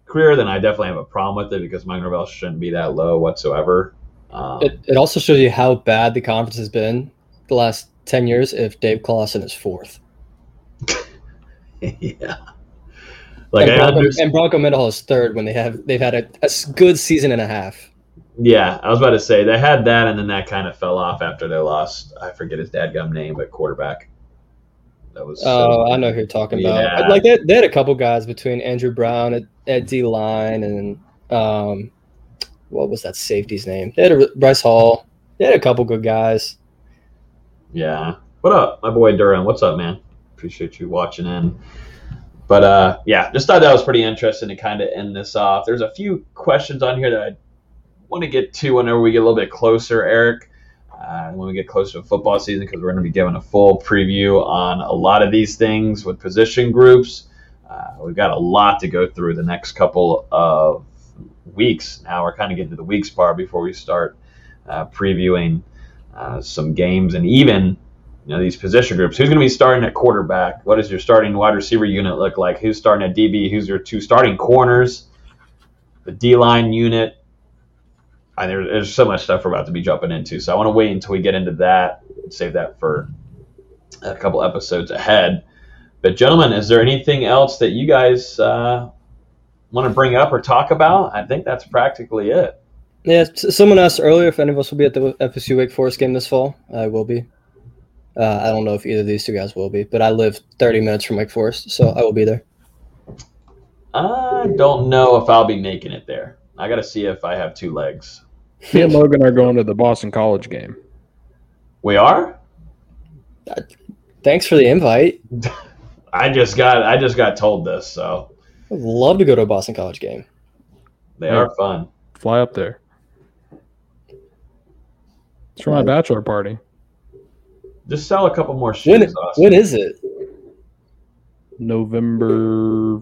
career, then I definitely have a problem with it because Mike Norvell shouldn't be that low whatsoever. Um, It, it also shows you how bad the conference has been the last ten years. If Dave Clawson is fourth, yeah. Like and, Bronco, and Bronco Mendenhall is third when they have they've had a good season and a half. Yeah, I was about to say they had that, and then that kind of fell off after they lost. I forget his dadgum name, but quarterback. That was. Oh, I know who you're talking about. Yeah. Like they, they had a couple guys between Andrew Brown at, at D line and um, what was that safety's name? They had a, Bryce Hall. They had a couple good guys. Yeah. What up, my boy Durham? What's up, man? Appreciate you watching in. But uh, yeah, just thought that was pretty interesting to kind of end this off. There's a few questions on here that I want to get to whenever we get a little bit closer, Eric. Uh, when we get closer to football season, because we're going to be giving a full preview on a lot of these things with position groups. Uh, we've got a lot to go through the next couple of weeks. Now we're kind of getting to the weeks part before we start uh, previewing uh, some games and even you know these position groups. Who's going to be starting at quarterback? What does your starting wide receiver unit look like? Who's starting at DB? Who's your two starting corners? The D line unit. I, there, there's so much stuff we're about to be jumping into, so I want to wait until we get into that. Save that for a couple episodes ahead. But gentlemen, is there anything else that you guys uh, want to bring up or talk about? I think that's practically it. Yeah, someone asked earlier if any of us will be at the FSU Wake Forest game this fall. I will be. Uh, I don't know if either of these two guys will be, but I live 30 minutes from Wake Forest, so I will be there. I don't know if I'll be making it there. I got to see if I have two legs. Me and Logan are going to the Boston College game. We are. Uh, thanks for the invite. I just got I just got told this, so I'd love to go to a Boston College game. they are fun. Fly up there. It's for my bachelor party. Just sell a couple more When, shoes. Austin. when is it? November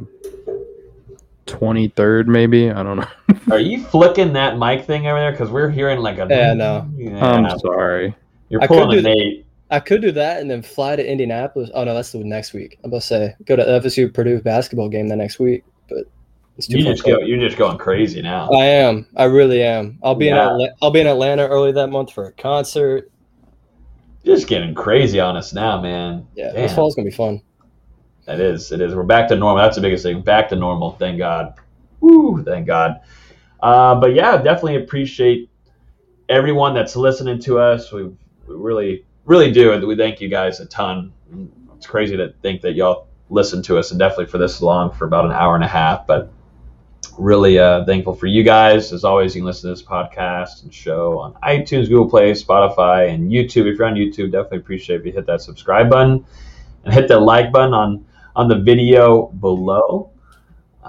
23rd, maybe. I don't know. Are you flicking that mic thing over there? Because we're hearing like a Yeah, no. Yeah, I'm sorry. You're I could pulling a do that. Nate. I could do that and then fly to Indianapolis. Oh no, that's the next week. I'm about to say go to FSU Purdue basketball game the next week, but it's too you just go, You're just going crazy now. I am. I really am. I'll be Yeah. in Atla- I'll be in Atlanta early that month for a concert. Just getting crazy on us now, man. Yeah, Damn. this fall's gonna be fun. It is. It is. We're back to normal. That's the biggest thing. Back to normal. Thank God. Woo. Thank God. Uh, but yeah, definitely appreciate everyone that's listening to us. We, we really, really do. And we thank you guys a ton. It's crazy to think that y'all listen to us and definitely for this long for about an hour and a half. But really uh, thankful for you guys. As always, you can listen to this podcast and show on iTunes, Google Play, Spotify, and YouTube. If you're on YouTube, definitely appreciate if you hit that subscribe button and hit that like button on on the video below.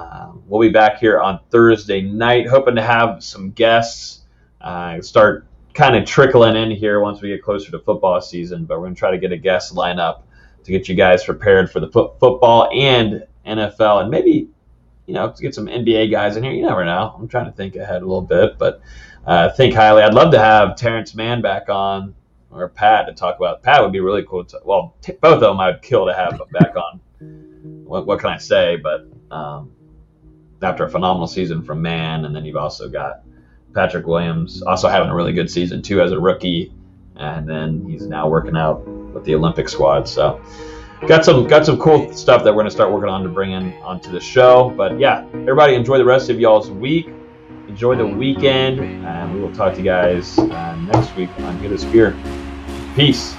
Um, we'll be back here on Thursday night, hoping to have some guests uh, start kind of trickling in here once we get closer to football season. But we're going to try to get a guest lineup to get you guys prepared for the fo- football and NFL, and maybe you know to get some NBA guys in here. You never know. I'm trying to think ahead a little bit, but uh, think highly. I'd love to have Terrence Mann back on or Pat to talk about. Pat would be really cool. To, well, t- both of them I'd kill to have back on. What, what can I say? But um, after a phenomenal season from Mann, and then you've also got Patrick Williams also having a really good season too as a rookie, and then he's now working out with the Olympic squad. So got some got some cool stuff that we're gonna start working on to bring in onto the show. But yeah, everybody enjoy the rest of y'all's week. Enjoy the weekend, and we will talk to you guys uh, next week on Get a Spear. Peace.